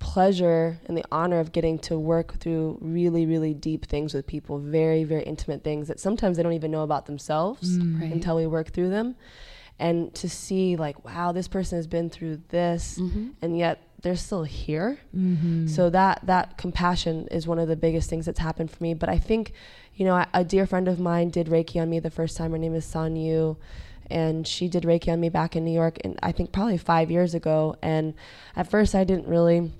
pleasure and the honor of getting to work through really, really deep things with people, very, very intimate things that sometimes they don't even know about themselves Right. until we work through them. And to see, like, wow, this person has been through this, Mhm. and yet they're still here. Mm-hmm. So that that compassion is one of the biggest things that's happened for me. But I think, you know, a, a dear friend of mine did Reiki on me the first time. Her name is San Yu, and she did Reiki on me back in New York, and I think probably five years ago. And at first, I didn't really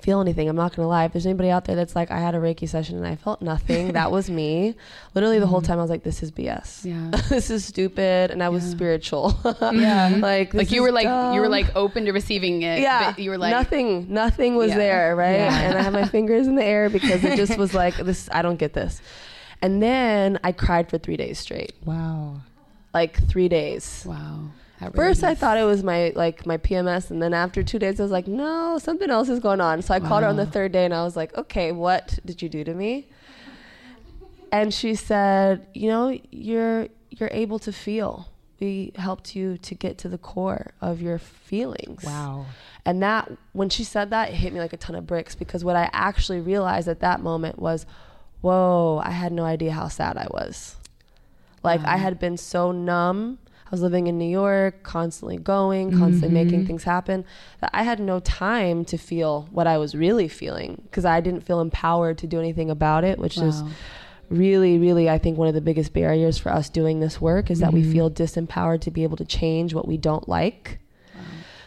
feel anything. I'm not gonna lie. If there's anybody out there that's like, I had a Reiki session and I felt nothing, that was me. Literally the whole mm. time I was like, this is BS. Yeah. this is stupid, and I was Yeah. spiritual. Yeah. like like you were like you were like open to receiving it. yeah but you were like nothing nothing was Yeah. there right Yeah. and i had my fingers in the air because it just was like this i don't get this and then i cried for three days straight Wow. like three days Wow. Really First, I thought it was my like my PMS, and then after two days, I was like, no, something else is going on. So I called her on the third day, and I was like, okay, what did you do to me? And she said, you know, you're you're able to feel. We helped you to get to the core of your feelings. Wow. And that, when she said that, it hit me like a ton of bricks because what I actually realized at that moment was, whoa, I had no idea how sad I was. Like, I had been so numb. I was living in New York, constantly going, constantly making mm-hmm. things happen, that I had no time to feel what I was really feeling because I didn't feel empowered to do anything about it, which is really, really, I think one of the biggest barriers for us doing this work is that we mm-hmm. feel disempowered to be able to change what we don't like.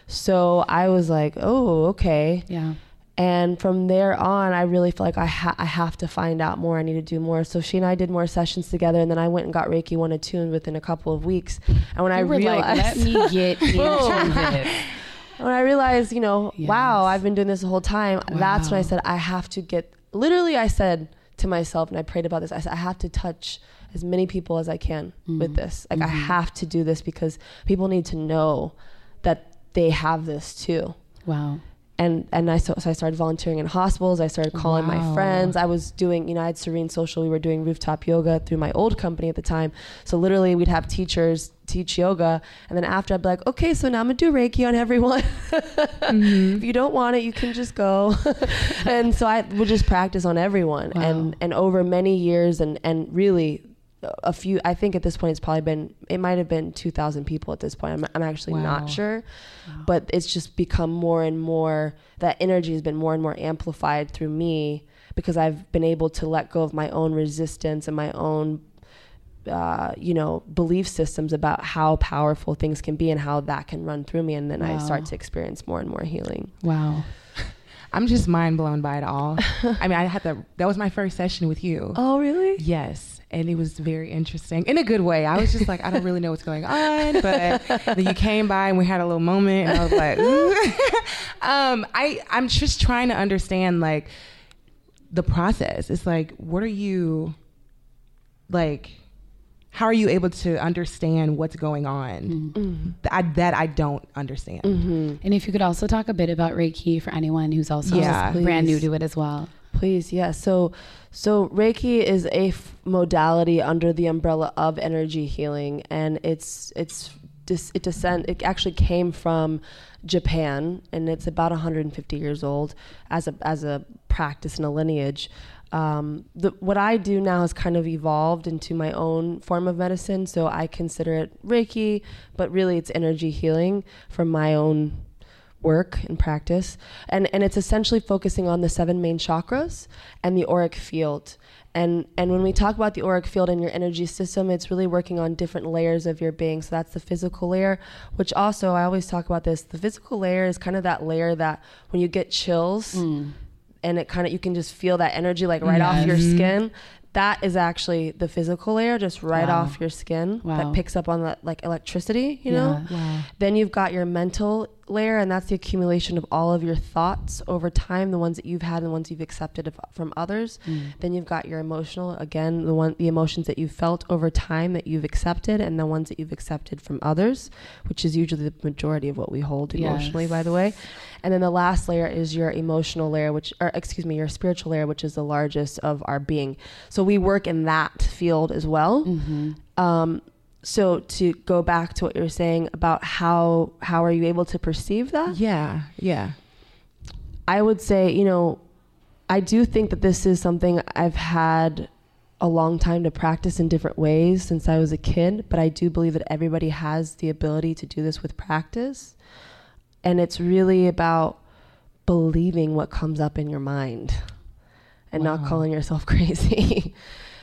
So I was like, oh, okay. Yeah. And from there on, I really felt like I, ha- I have to find out more. I need to do more. So she and I did more sessions together, and then I went and got Reiki one and two within a couple of weeks. And when I You were realized, like, let me get into this. when I realized, you know, Yes. wow, I've been doing this the whole time. That's when I said I have to get. Literally, I said to myself, and I prayed about this. I said I have to touch as many people as I can Mm-hmm. with this. Like I have to do this because people need to know that they have this too Wow. And and I so, so I started volunteering in hospitals. I started calling my friends. I was doing, you know, I had Serene Social. We were doing rooftop yoga through my old company at the time. So literally, we'd have teachers teach yoga, and then after I'd be like, okay, so now I'm gonna do Reiki on everyone. Mm-hmm. if you don't want it, you can just go. and so I would just practice on everyone, Wow. and and over many years, and and really. A few, I think at this point it's probably been, it might have been 2,000 people at this point. I'm, I'm actually Wow. not sure wow. but it's just become more and more that energy has been more and more amplified through me because I've been able to let go of my own resistance and my own uh, you know belief systems about how powerful things can be and how that can run through me and then I start to experience more and more healing. Wow. I'm just mind blown by it all. I mean, I had the that was my first session with you. Oh really? Yes, and it was very interesting in a good way. I was just like, I don't really know what's going on, but then you came by and we had a little moment, and I was like, "Ooh." um, I I'm just trying to understand like the process. It's like, what are you like? How are you able to understand what's going on that I, that I don't understand? And if you could also talk a bit about Reiki for anyone who's also Yeah. brand new to it as well. Please, yeah. So, so Reiki is a f- modality under the umbrella of energy healing, and it's it's it descend. It actually came from Japan, and it's about 150 years old as a as a practice and a lineage. Um, the, what I do now has kind of evolved into my own form of medicine, so I consider it Reiki, but really it's energy healing from my own work and practice. And and it's essentially focusing on the seven main chakras and the auric field. And and when we talk about the auric field and your energy system it's really working on different layers of your being. So that's the physical layer which also I always talk about this the physical layer is kind of that layer that when you get chills mm. and it kind of you can just feel that energy like right off your skin that is actually the physical layer just right Wow. off your skin Wow. that picks up on that like electricity you know Yeah. Wow. then you've got your mental layer, and that's the accumulation of all of your thoughts over time, the ones that you've had and the ones you've accepted of, from others. Mm. Then you've got your emotional, again, the one the emotions that you've felt over time that you've accepted, and the ones that you've accepted from others, which is usually the majority of what we hold emotionally, Yes. by the way. And then the last layer is your emotional layer, which, or excuse me, your spiritual layer, which is the largest of our being. So we work in that field as well. Mm-hmm. Um, so to go back to what you were saying about how how are you able to perceive that? Yeah, yeah. I would say, you know, I do think that this is something I've had a long time to practice in different ways since I was a kid, but I do believe that everybody has the ability to do this with practice. And it's really about believing what comes up in your mind and not calling yourself crazy.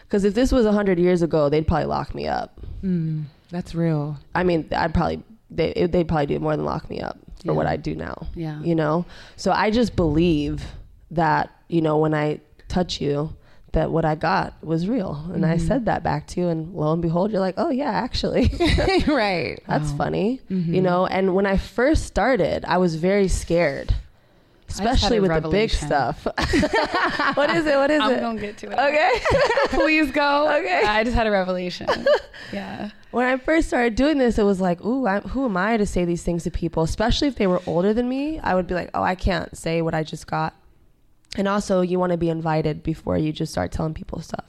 Because if this was 100 years ago, they'd probably lock me up. Mm, that's real. I mean, I'd probably, they, they'd probably do more than lock me up for Yeah. what I do now Yeah. you know so i just believe that you know when i touch you that what i got was real and i Mhm. said that back to you and lo and behold you're like oh yeah actually right. that's Wow. funny Mhm. you know and when i first started i was very scared especially with the big stuff what is it what is it? I'm it gonna get to it. okay Please go. Okay. I just had a revelation. yeah. when I first started doing this, it was like, ooh, I, who am I to say these things to people? Especially if they were older than me, I would be like, oh, I can't say what I just got. And also, you want to be invited before you just start telling people stuff.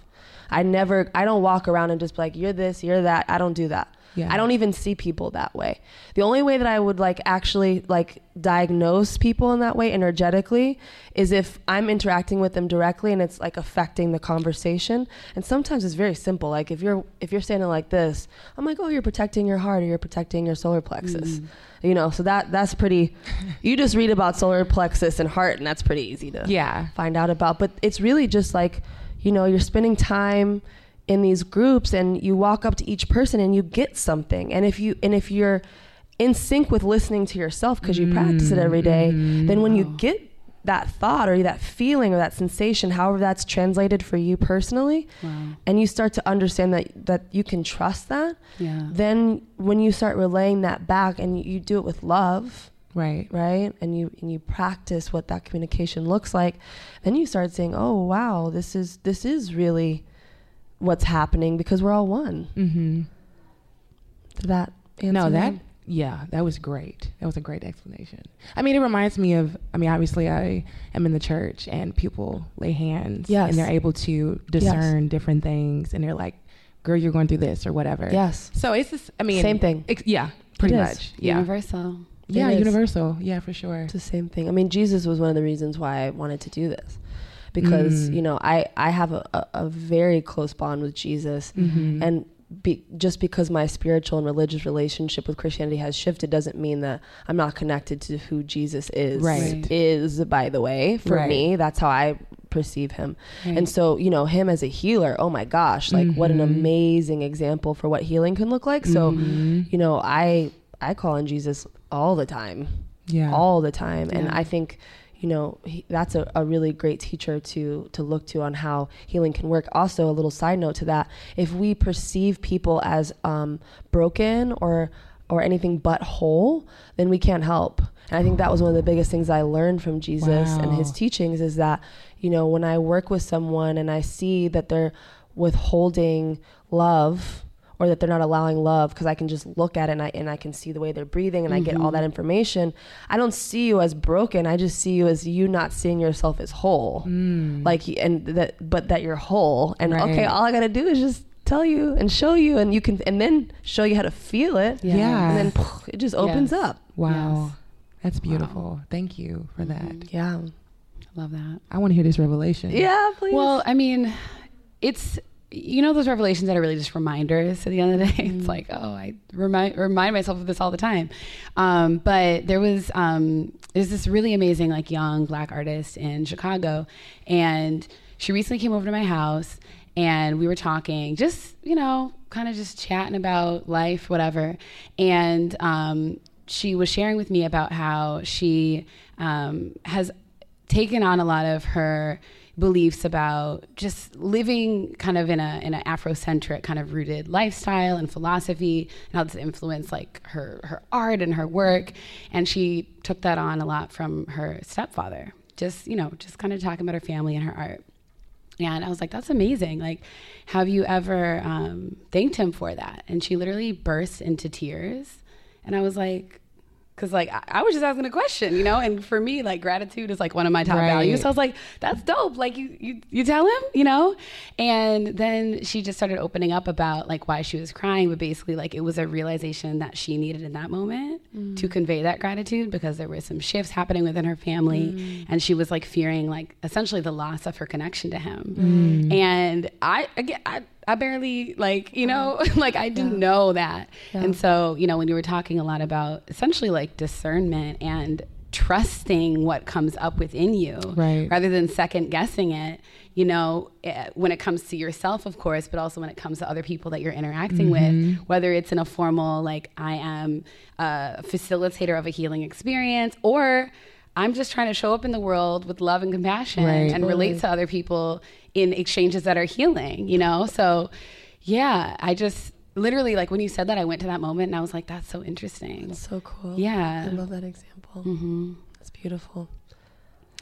I never, I don't walk around and just be like, you're this, you're that. I don't do that. Yeah. I don't even see people that way. The only way that I would like actually like diagnose people in that way energetically is if I'm interacting with them directly and it's like affecting the conversation. And sometimes it's very simple. Like if you're if you're standing like this, I'm like, "Oh, you're protecting your heart or you're protecting your solar plexus." Mm. You know, so that that's pretty you just read about solar plexus and heart and that's pretty easy to Yeah. find out about. But it's really just like, you know, you're spending time in these groups and you walk up to each person and you get something. And if you and if you're in sync with listening to yourself because you practice it every day, mm-hmm. then when you oh. get that thought or that feeling or that sensation, however that's translated for you personally, Wow. and you start to understand that that you can trust that, Yeah. then when you start relaying that back and you do it with love, Right. right and you and you practice what that communication looks like then you start saying oh wow this is this is really what's happening because we're all one Mm-hmm. Did that answer No, that that yeah, that was great. That was a great explanation. I mean, it reminds me of. I mean, obviously, I am in the church, and people lay hands, Yes. and they're able to discern different things, and they're like, "Girl, you're going through this or whatever." yes So it's just. I mean, Same thing. ex- yeah, pretty is. much. Yeah. Universal. Yeah, is. universal. Yeah, for sure. it's the same thing i mean jesus was one of the reasons why i wanted to do this because Mm. you know i i have a, a, a very close bond with jesus Mhm. and be, just because my spiritual and religious relationship with Christianity has shifted doesn't mean that I'm not connected to who Jesus is. Right. Is by the way for Right. me. That's how I perceive him. Right. And so you know him as a healer. Oh my gosh! Like what an Mhm. amazing example for what healing can look like. So Mhm. you know I I call on Jesus all the time. Yeah, all the time. And i think you know he, that's a, a really great teacher to to look to on how healing can work. Also a little side note to that. If we perceive people as um, broken or or anything but whole then we can't help. And i think that was one of the biggest things i learned from jesus and his teachings is that you know when i work with someone and i see that they're withholding love or that they're not allowing love because I can just look at it and I, and I can see the way they're breathing and I get all that information. I don't see you as broken. I just see you as you not seeing yourself as whole. Mm. Like, and that, but that you're whole. And okay, all I got to do is just tell you and show you and you can, and then show you how to feel it. Yeah. Yeah. And then poof, it just opens Yes. up. wow, Yes. that's beautiful. Thank you for that. Mhm. Yeah. Love that. I want to hear this revelation. Yeah, please. Well, I mean, it's you know those revelations that are really just reminders at the end of the day. It's like, oh, I remind remind myself of this all the time. Um, but there was um, there's this really amazing like young black artist in Chicago, and she recently came over to my house, and we were talking, just you know, kind of just chatting about life, whatever, and um, she was sharing with me about how she um, has taken on a lot of her beliefs about just living kind of in a in an Afrocentric kind of rooted lifestyle and philosophy, and how this influenced like her her art and her work. And she took that on a lot from her stepfather. Just you know, just kind of talking about her family and her art. And I was like, that's amazing. Like, have you ever um, thanked him for that? And she literally burst into tears. And I was like, Cause like I, I was just asking a question, you know, and for me, like gratitude is like one of my top Right. values. So I was like, "That's dope." Like you, you, you tell him, you know. And then she just started opening up about like why she was crying, but basically like it was a realization that she needed in that moment mm. to convey that gratitude because there were some shifts happening within her family, mm. and she was like fearing like essentially the loss of her connection to him. Mm. And I again, I, I barely like you know like I didn't know that, and so you know when you were talking a lot about essentially like discernment and trusting what comes up within you Right. rather than second guessing it you know eh, when it comes to yourself of course but also when it comes to other people that you're interacting with whether it's in a formal like i am a facilitator of a healing experience or i'm just trying to show up in the world with love and compassion Right. and relate to other people in exchanges that are healing you know so yeah i just literally like when you said that i went to that moment and i was like that's so interesting That's So cool. Yeah. I love that example. hmm That's beautiful.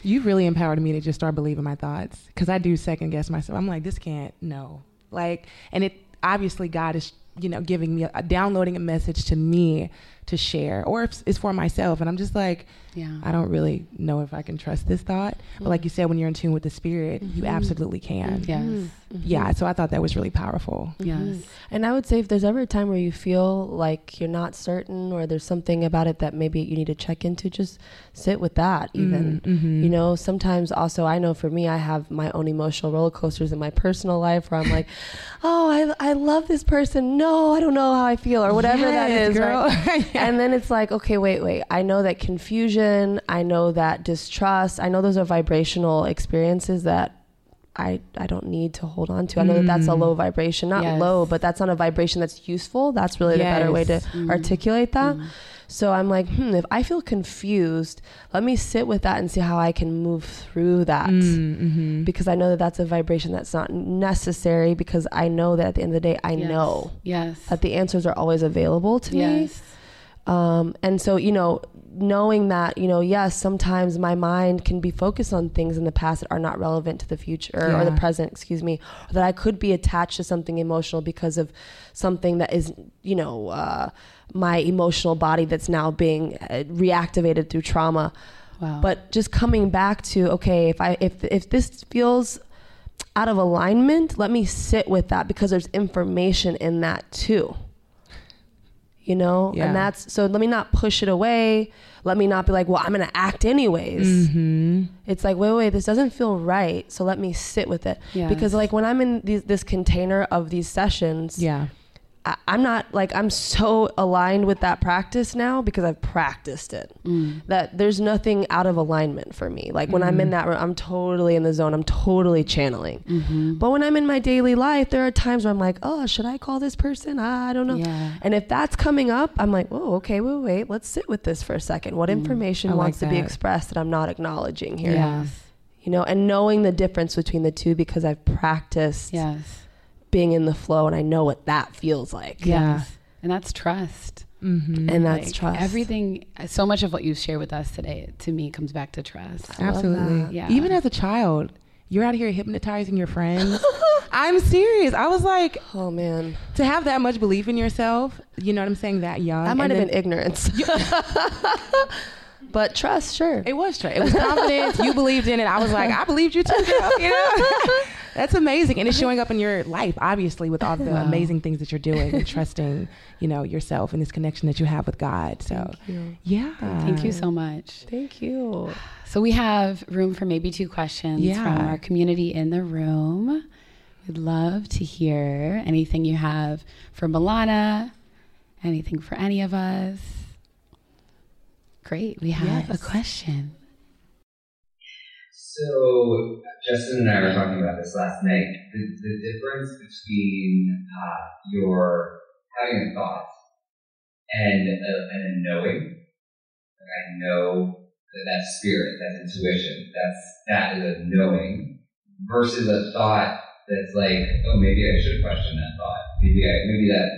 You really empowered me to just start believing my thoughts because I do second guess myself. I'm like, this can't, no. Like, and it obviously God is, you know, giving me, a, downloading a message to me to share, or if it's for myself. And I'm just like, yeah I don't really know if I can trust this thought. But like you said, when you're in tune with the spirit, you mm-hmm. absolutely can. yes mm-hmm. Mm-hmm. Yeah. So I thought that was really powerful. yes And I would say if there's ever a time where you feel like you're not certain or there's something about it that maybe you need to check into, just sit with that mm, even. Mm-hmm. You know, sometimes also I know for me I have my own emotional roller coasters in my personal life where I'm like, "Oh, I I love this person. No, I don't know how I feel or whatever that Yes, is." girl. Right? And then it's like, "Okay, wait, wait. I know that confusion, I know that distrust, I know those are vibrational experiences that I, I don't need to hold on to. I know that that's a low vibration, not Yes. low, but that's not a vibration that's useful. That's really the better way to Yes. articulate that. So I'm like, hmm, if I feel confused, let me sit with that and see how I can move through that. Mm-hmm. Because I know that that's a vibration that's not necessary because I know that at the end of the day, I Yes. know yes that the answers are always available to me. Um, and so, you know, knowing that, you know, yes, sometimes my mind can be focused on things in the past that are not relevant to the future or the present, excuse me, or that I could be attached to something emotional because of something that is, you know, uh, my emotional body that's now being uh, reactivated through trauma. wow. But just coming back to, okay, if I, if, if this feels out of alignment, let me sit with that because there's information in that too you know Yeah. and that's so let me not push it away let me not be like well i'm gonna act anyways Mm-hmm. it's like wait wait this doesn't feel right so let me sit with it Yes. because like when i'm in these, this container of these sessions Yeah. I, i'm not like i'm so aligned with that practice now because i've practiced it. Mm. that there's nothing out of alignment for me. Like when i'm in that room i'm totally in the zone. I'm totally channeling. Mm-hmm. but when i'm in my daily life there are times where i'm like oh should i call this person? I don't know. Yeah. and if that's coming up i'm like oh okay wait wait let's sit with this for a second. What information I like wants to be expressed that i'm not acknowledging here? Yes. You know and knowing the difference between the two because i've practiced yes being in the flow and i know what that feels like Yeah. Yes. And that's trust. Mm-hmm. and that's Like, trust Everything, so much of what you've shared with us today, to me, comes back to trust. I Absolutely. Yeah. Even as a child, you're out here hypnotizing your friends. I'm serious. I was like, oh man to have that much belief in yourself, you know what I'm saying, that young. that might and have then- been ignorance but trust sure It was trust. It was confidence. you believed in it. I was like, I believed you too, girl. You know? That's amazing. And it's showing up in your life, obviously, with all the Wow. amazing things that you're doing and trusting, you know, yourself and this connection that you have with God. So, Thank yeah. Thank you so much. Thank you. So we have room for maybe two questions Yeah. from our community in the room. We'd love to hear anything you have for Millana, anything for any of us. Great. We have Yes. a question. So Justin and I were talking about this last night. The, the difference between uh, your having a thought and a, and a knowing. Like I know that that's spirit, that's intuition, that's that is a knowing versus a thought that's like, oh, maybe I should question that thought. Maybe I, maybe that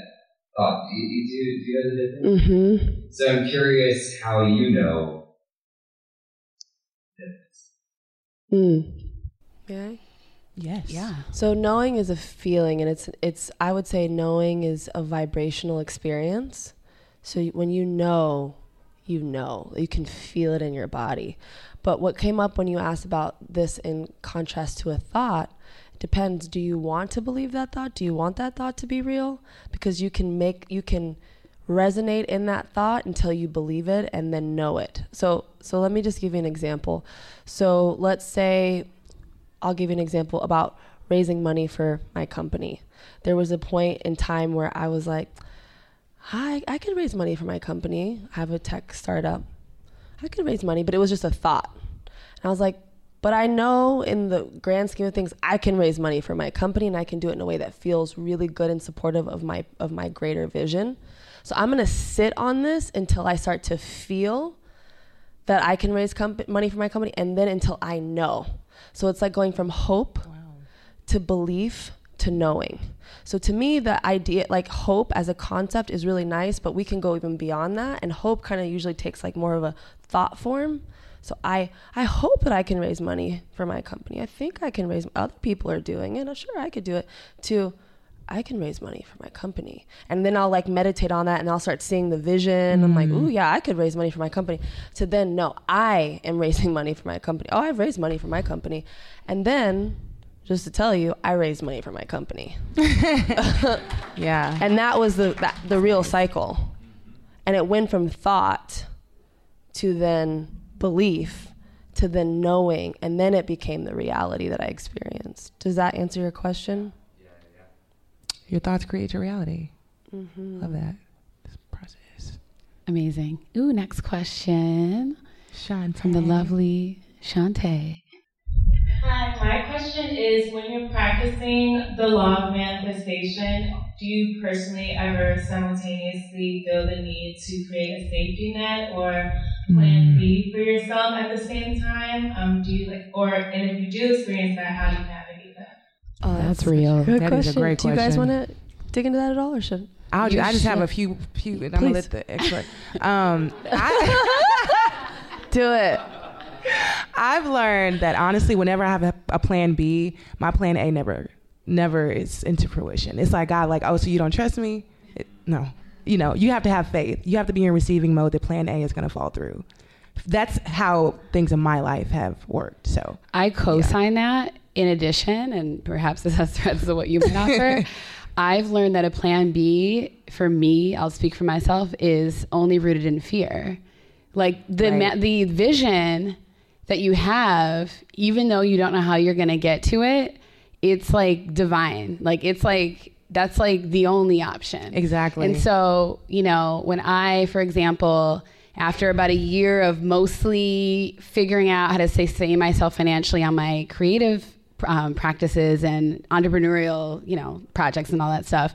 thought. Do you, do, you- do you know the difference? Mm-hmm. So I'm curious how you know. the difference. Mm. Yeah. Yes. Yeah. So knowing is a feeling, and it's it's. I would say knowing is a vibrational experience. So when you know, you know, you can feel it in your body. But what came up when you asked about this in contrast to a thought depends. Do you want to believe that thought? Do you want that thought to be real? Because you can make you can resonate in that thought until you believe it and then know it. So so let me just give you an example. So let's say I'll give you an example about raising money for my company. There was a point in time where I was like, I, I could raise money for my company. I have a tech startup. I could raise money, but it was just a thought. And I was like, but I know in the grand scheme of things, I can raise money for my company and I can do it in a way that feels really good and supportive of my of my greater vision. So I'm gonna sit on this until I start to feel that I can raise comp- money for my company, and then until I know. So it's like going from hope to belief to knowing. So to me, the idea, like hope as a concept, is really nice, but we can go even beyond that. And hope kind of usually takes like more of a thought form. So I, I hope that I can raise money for my company. I think I can raise. Other people are doing it. I'm sure I could do it. To I can raise money for my company. And then I'll like meditate on that and I'll start seeing the vision. I'm like, mm. ooh, yeah, I could raise money for my company. To then, no, I am raising money for my company. Oh, I've raised money for my company. And then, just to tell you, I raised money for my company. Yeah. And that was the, that, the real cycle. And it went from thought to then belief to then knowing. And then it became the reality that I experienced. Does that answer your question? Your thoughts create your reality. Mm-hmm. Love that. This process. Amazing. Ooh, next question Sean from the lovely Shantae. Hi, my question is when you're practicing the law of manifestation, do you personally ever simultaneously feel the need to create a safety net or plan B for yourself at the same time? Um, do you like, or and if you do experience that, how do you navigate that? Oh, That's real. Good That is question. a great question. Do you guys want to dig into that at all, or should? I'll ju- I just have a few, few, and I'm gonna let the expert. Um, I, Do it. I've learned that honestly, whenever I have a, a plan B, my plan A never, never is into fruition. It's like God, like, oh, so you don't trust me? It- no, you know, you have to have faith. You have to be in receiving mode. That plan A is going to fall through. That's how things in my life have worked. So I co-sign that. In addition, and perhaps this has threads of what you might offer, I've learned that a plan B for me, I'll speak for myself, is only rooted in fear. Like the Right. ma- the vision that you have, even though you don't know how you're gonna get to it, it's like divine. Like it's like that's like the only option. Exactly. And so, you know, when I, for example, after about a year of mostly figuring out how to sustain myself financially on my creative um, practices and entrepreneurial, you know, projects and all that stuff,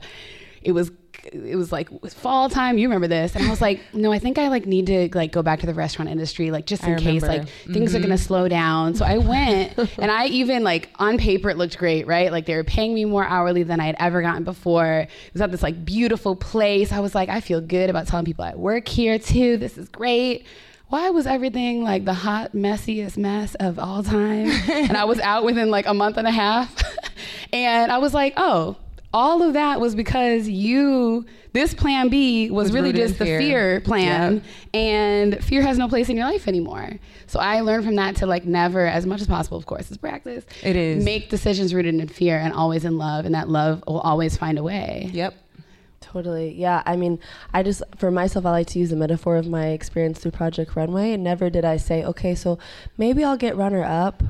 it was it was like it was fall time. You remember this? And I was like, no, I think I like need to like go back to the restaurant industry, like just in case like things are gonna slow down. So I went, and I even like on paper it looked great, right? Like they were paying me more hourly than I had ever gotten before. It was at this like beautiful place. I was like, I feel good about telling people I work here too. This is great. Why was everything like the hot, messiest mess of all time? and I was out within like a month and a half. and I was like, oh, all of that was because you, this plan B was, Was really just the fear. fear plan. Yep. And fear has no place in your life anymore. So I learned from that to like never, as much as possible, of course, is practice. It is. Make decisions rooted in fear and always in love. And that love will always find a way. yep. Totally. Yeah. I mean, I just, for myself, I like to use the metaphor of my experience through Project Runway. And never did I say, okay, so maybe I'll get runner up.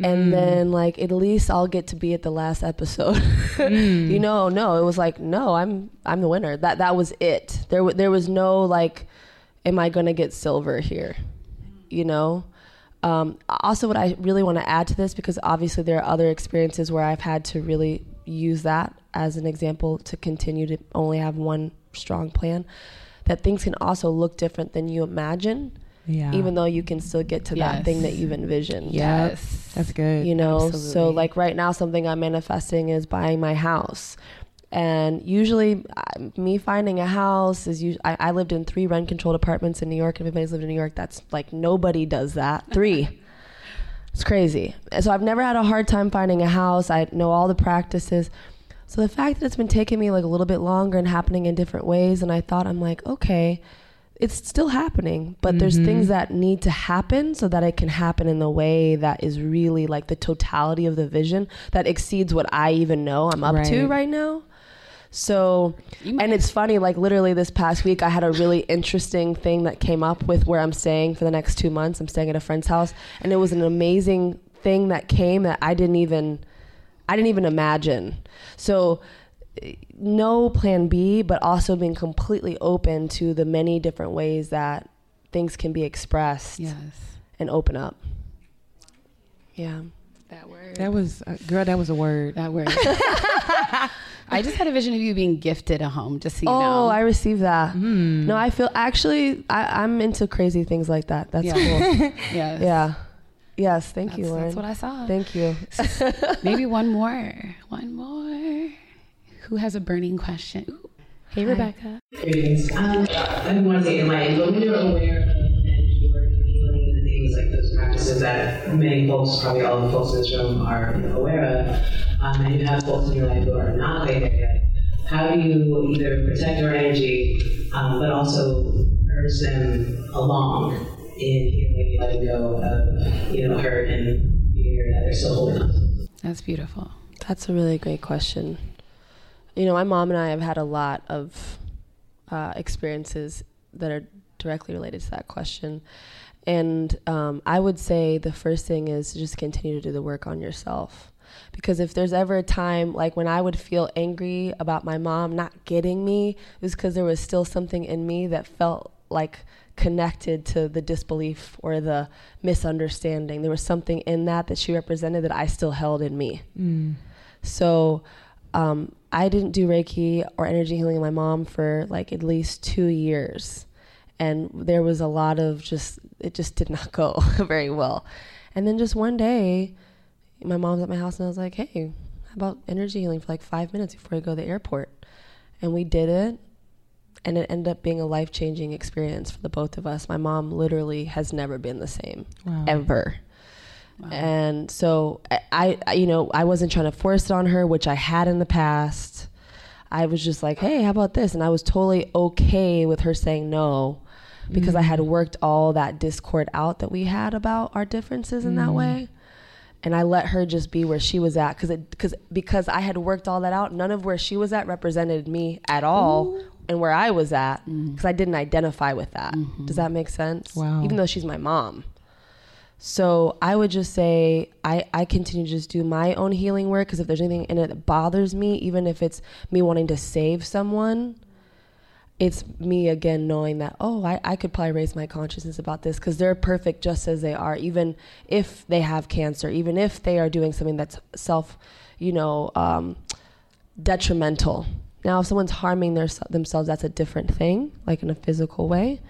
And then, like, at least I'll get to be at the last episode. you know, no, it was like, no, I'm, I'm the winner. That, that was it. There, wa- there was no like, am I going to get silver here? You know. Um, also, what I really want to add to this, because obviously there are other experiences where I've had to really use that as an example to continue to only have one strong plan, that things can also look different than you imagine. Yeah. even though you can still get to Yes. that thing that you've envisioned. Yes. That's good. you know so like right now something i'm manifesting is buying my house and usually I- me finding a house is usually, I, I lived in three rent controlled apartments in new york and if anybody's lived in new york that's like nobody does that three it's crazy And so i've never had a hard time finding a house i know all the practices so the fact that it's been taking me like a little bit longer and happening in different ways and i thought i'm like okay it's still happening, but there's mm-hmm. things that need to happen so that it can happen in the way that is really like the totality of the vision that exceeds what I even know I'm up to Right. right now. So, and it's funny, like literally this past week, I had a really interesting thing that came up with where I'm staying for the next two months. I'm staying at a friend's house, and it was an amazing thing that came that I didn't even, I didn't even imagine. So, no plan B, but also being completely open to the many different ways that things can be expressed Yes. and open up. Yeah. That word. That was, uh, girl, that was a word. that word. I just had a vision of you being gifted a home, just so you oh, know. I received that. No, I feel actually I, I'm into crazy things like that. That's Yeah. cool. yes. yeah. Yes. Thank That's, you, Lauren. that's what I saw. Thank you. Maybe one more. One more. Who has a burning question? Ooh. Hey, Rebecca. Greetings. Um, I don't want to say enlightened, but when you're aware of energy work and healing and things like those practices that many folks, probably all the folks in this room, are aware of, um, and you have folks in your life who are not quite there yet, how do you either protect your energy, um, but also urge them along in healing, letting go of, you know, hurt and fear that they're still holding on? That's beautiful. That's a really great question. You know, my mom and I have had a lot of uh, experiences that are directly related to that question. And um, I would say the first thing is to just continue to do the work on yourself. Because if there's ever a time, like when I would feel angry about my mom not getting me, it was because there was still something in me that felt like connected to the disbelief or the misunderstanding. There was something in that that she represented that I still held in me. So um, I didn't do Reiki or energy healing in my mom for like at least two years. And there was a lot of just, it just did not go very well. And then just one day, my mom's at my house and I was like, hey, how about energy healing for like five minutes before I go to the airport? And we did it. And it ended up being a life changing experience for the both of us. My mom literally has never been the same, Wow. ever. And so I, I, you know, I wasn't trying to force it on her, which I had in the past. I was just like, hey, how about this? And I was totally okay with her saying no because I had mm. worked all that discord out that we had about our differences in that mm. way. And I let her just be where she was at because it because because I had worked all that out. None of where she was at represented me at all, and where I was at because I didn't identify with that. Does that make sense? Wow. Even though she's my mom. So I would just say I, I continue to just do my own healing work because if there's anything in it that bothers me, even if it's me wanting to save someone, it's me again knowing that, oh, I, I could probably raise my consciousness about this because they're perfect just as they are, even if they have cancer, even if they are doing something that's self, you know, um, detrimental. Now, if someone's harming their, themselves, that's a different thing, like in a physical way.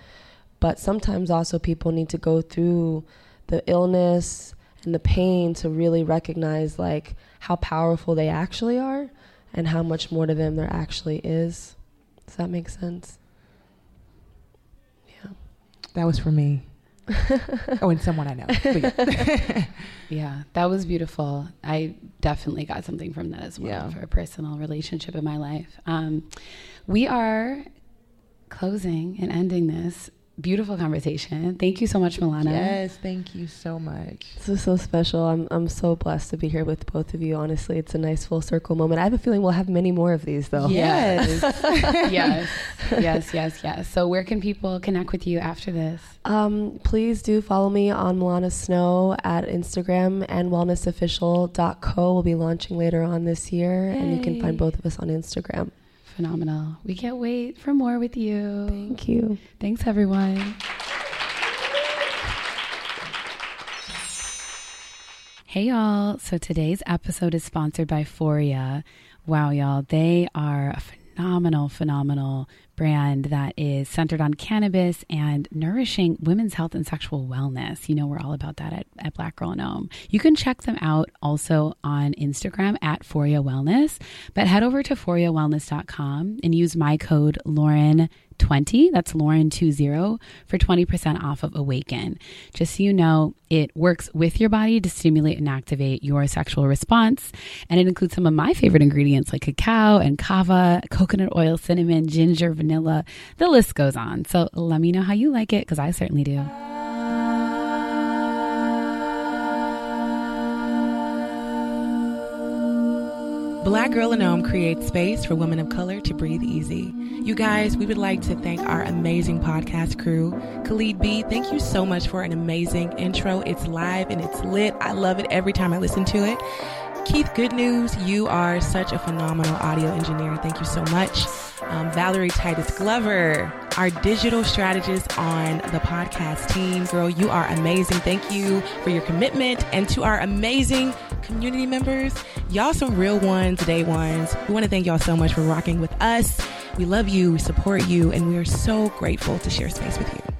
But sometimes also people need to go through the illness and the pain to really recognize like how powerful they actually are and how much more to them there actually is. Does that make sense? Yeah. That was for me. oh, and someone I know. Yeah. Yeah, that was beautiful. I definitely got something from that as well Yeah. for a personal relationship in my life. Um, we are closing and ending this beautiful conversation. Thank you so much, Millana. yes, thank you so much. This is so special. I'm I'm so blessed to be here with both of you. Honestly, it's a nice full circle moment. I have a feeling we'll have many more of these though. Yes. yes, yes, yes, yes. So, where can people connect with you after this? Um, please do follow me on Millana Snow at Instagram and wellnessofficial.co. We'll be launching later on this year, and you can find both of us on Instagram. Phenomenal. We can't wait for more with you. Thank you. Thanks, everyone. Hey, y'all. So today's episode is sponsored by Foria. Wow, y'all. They are a phenomenal, phenomenal brand that is centered on cannabis and nourishing women's health and sexual wellness. You know, we're all about that at, at Black Girl in Om. You can check them out also on Instagram at Foria Wellness, but head over to foriawellness.com and use my code Lauren 20 that's lauren 20 for 20% off of awaken. Just so you know it works with your body to stimulate and activate your sexual response and it includes some of my favorite ingredients like cacao and kava coconut oil cinnamon ginger vanilla. The list goes on. So let me know how you like it because i certainly do Black Girl in Om creates space for women of color to breathe easy. You guys, we would like to thank our amazing podcast crew. Khalid B, thank you so much for an amazing intro. It's live and it's lit. I love it every time I listen to it. Keith Good News, you are such a phenomenal audio engineer. Thank you so much. Um, Valerie Titus Glover, our digital strategist on the podcast team. Girl, you are amazing. Thank you for your commitment. And to our amazing community members, y'all some real ones, day ones. We want to thank y'all so much for rocking with us. We love you, we support you, and we are so grateful to share space with you.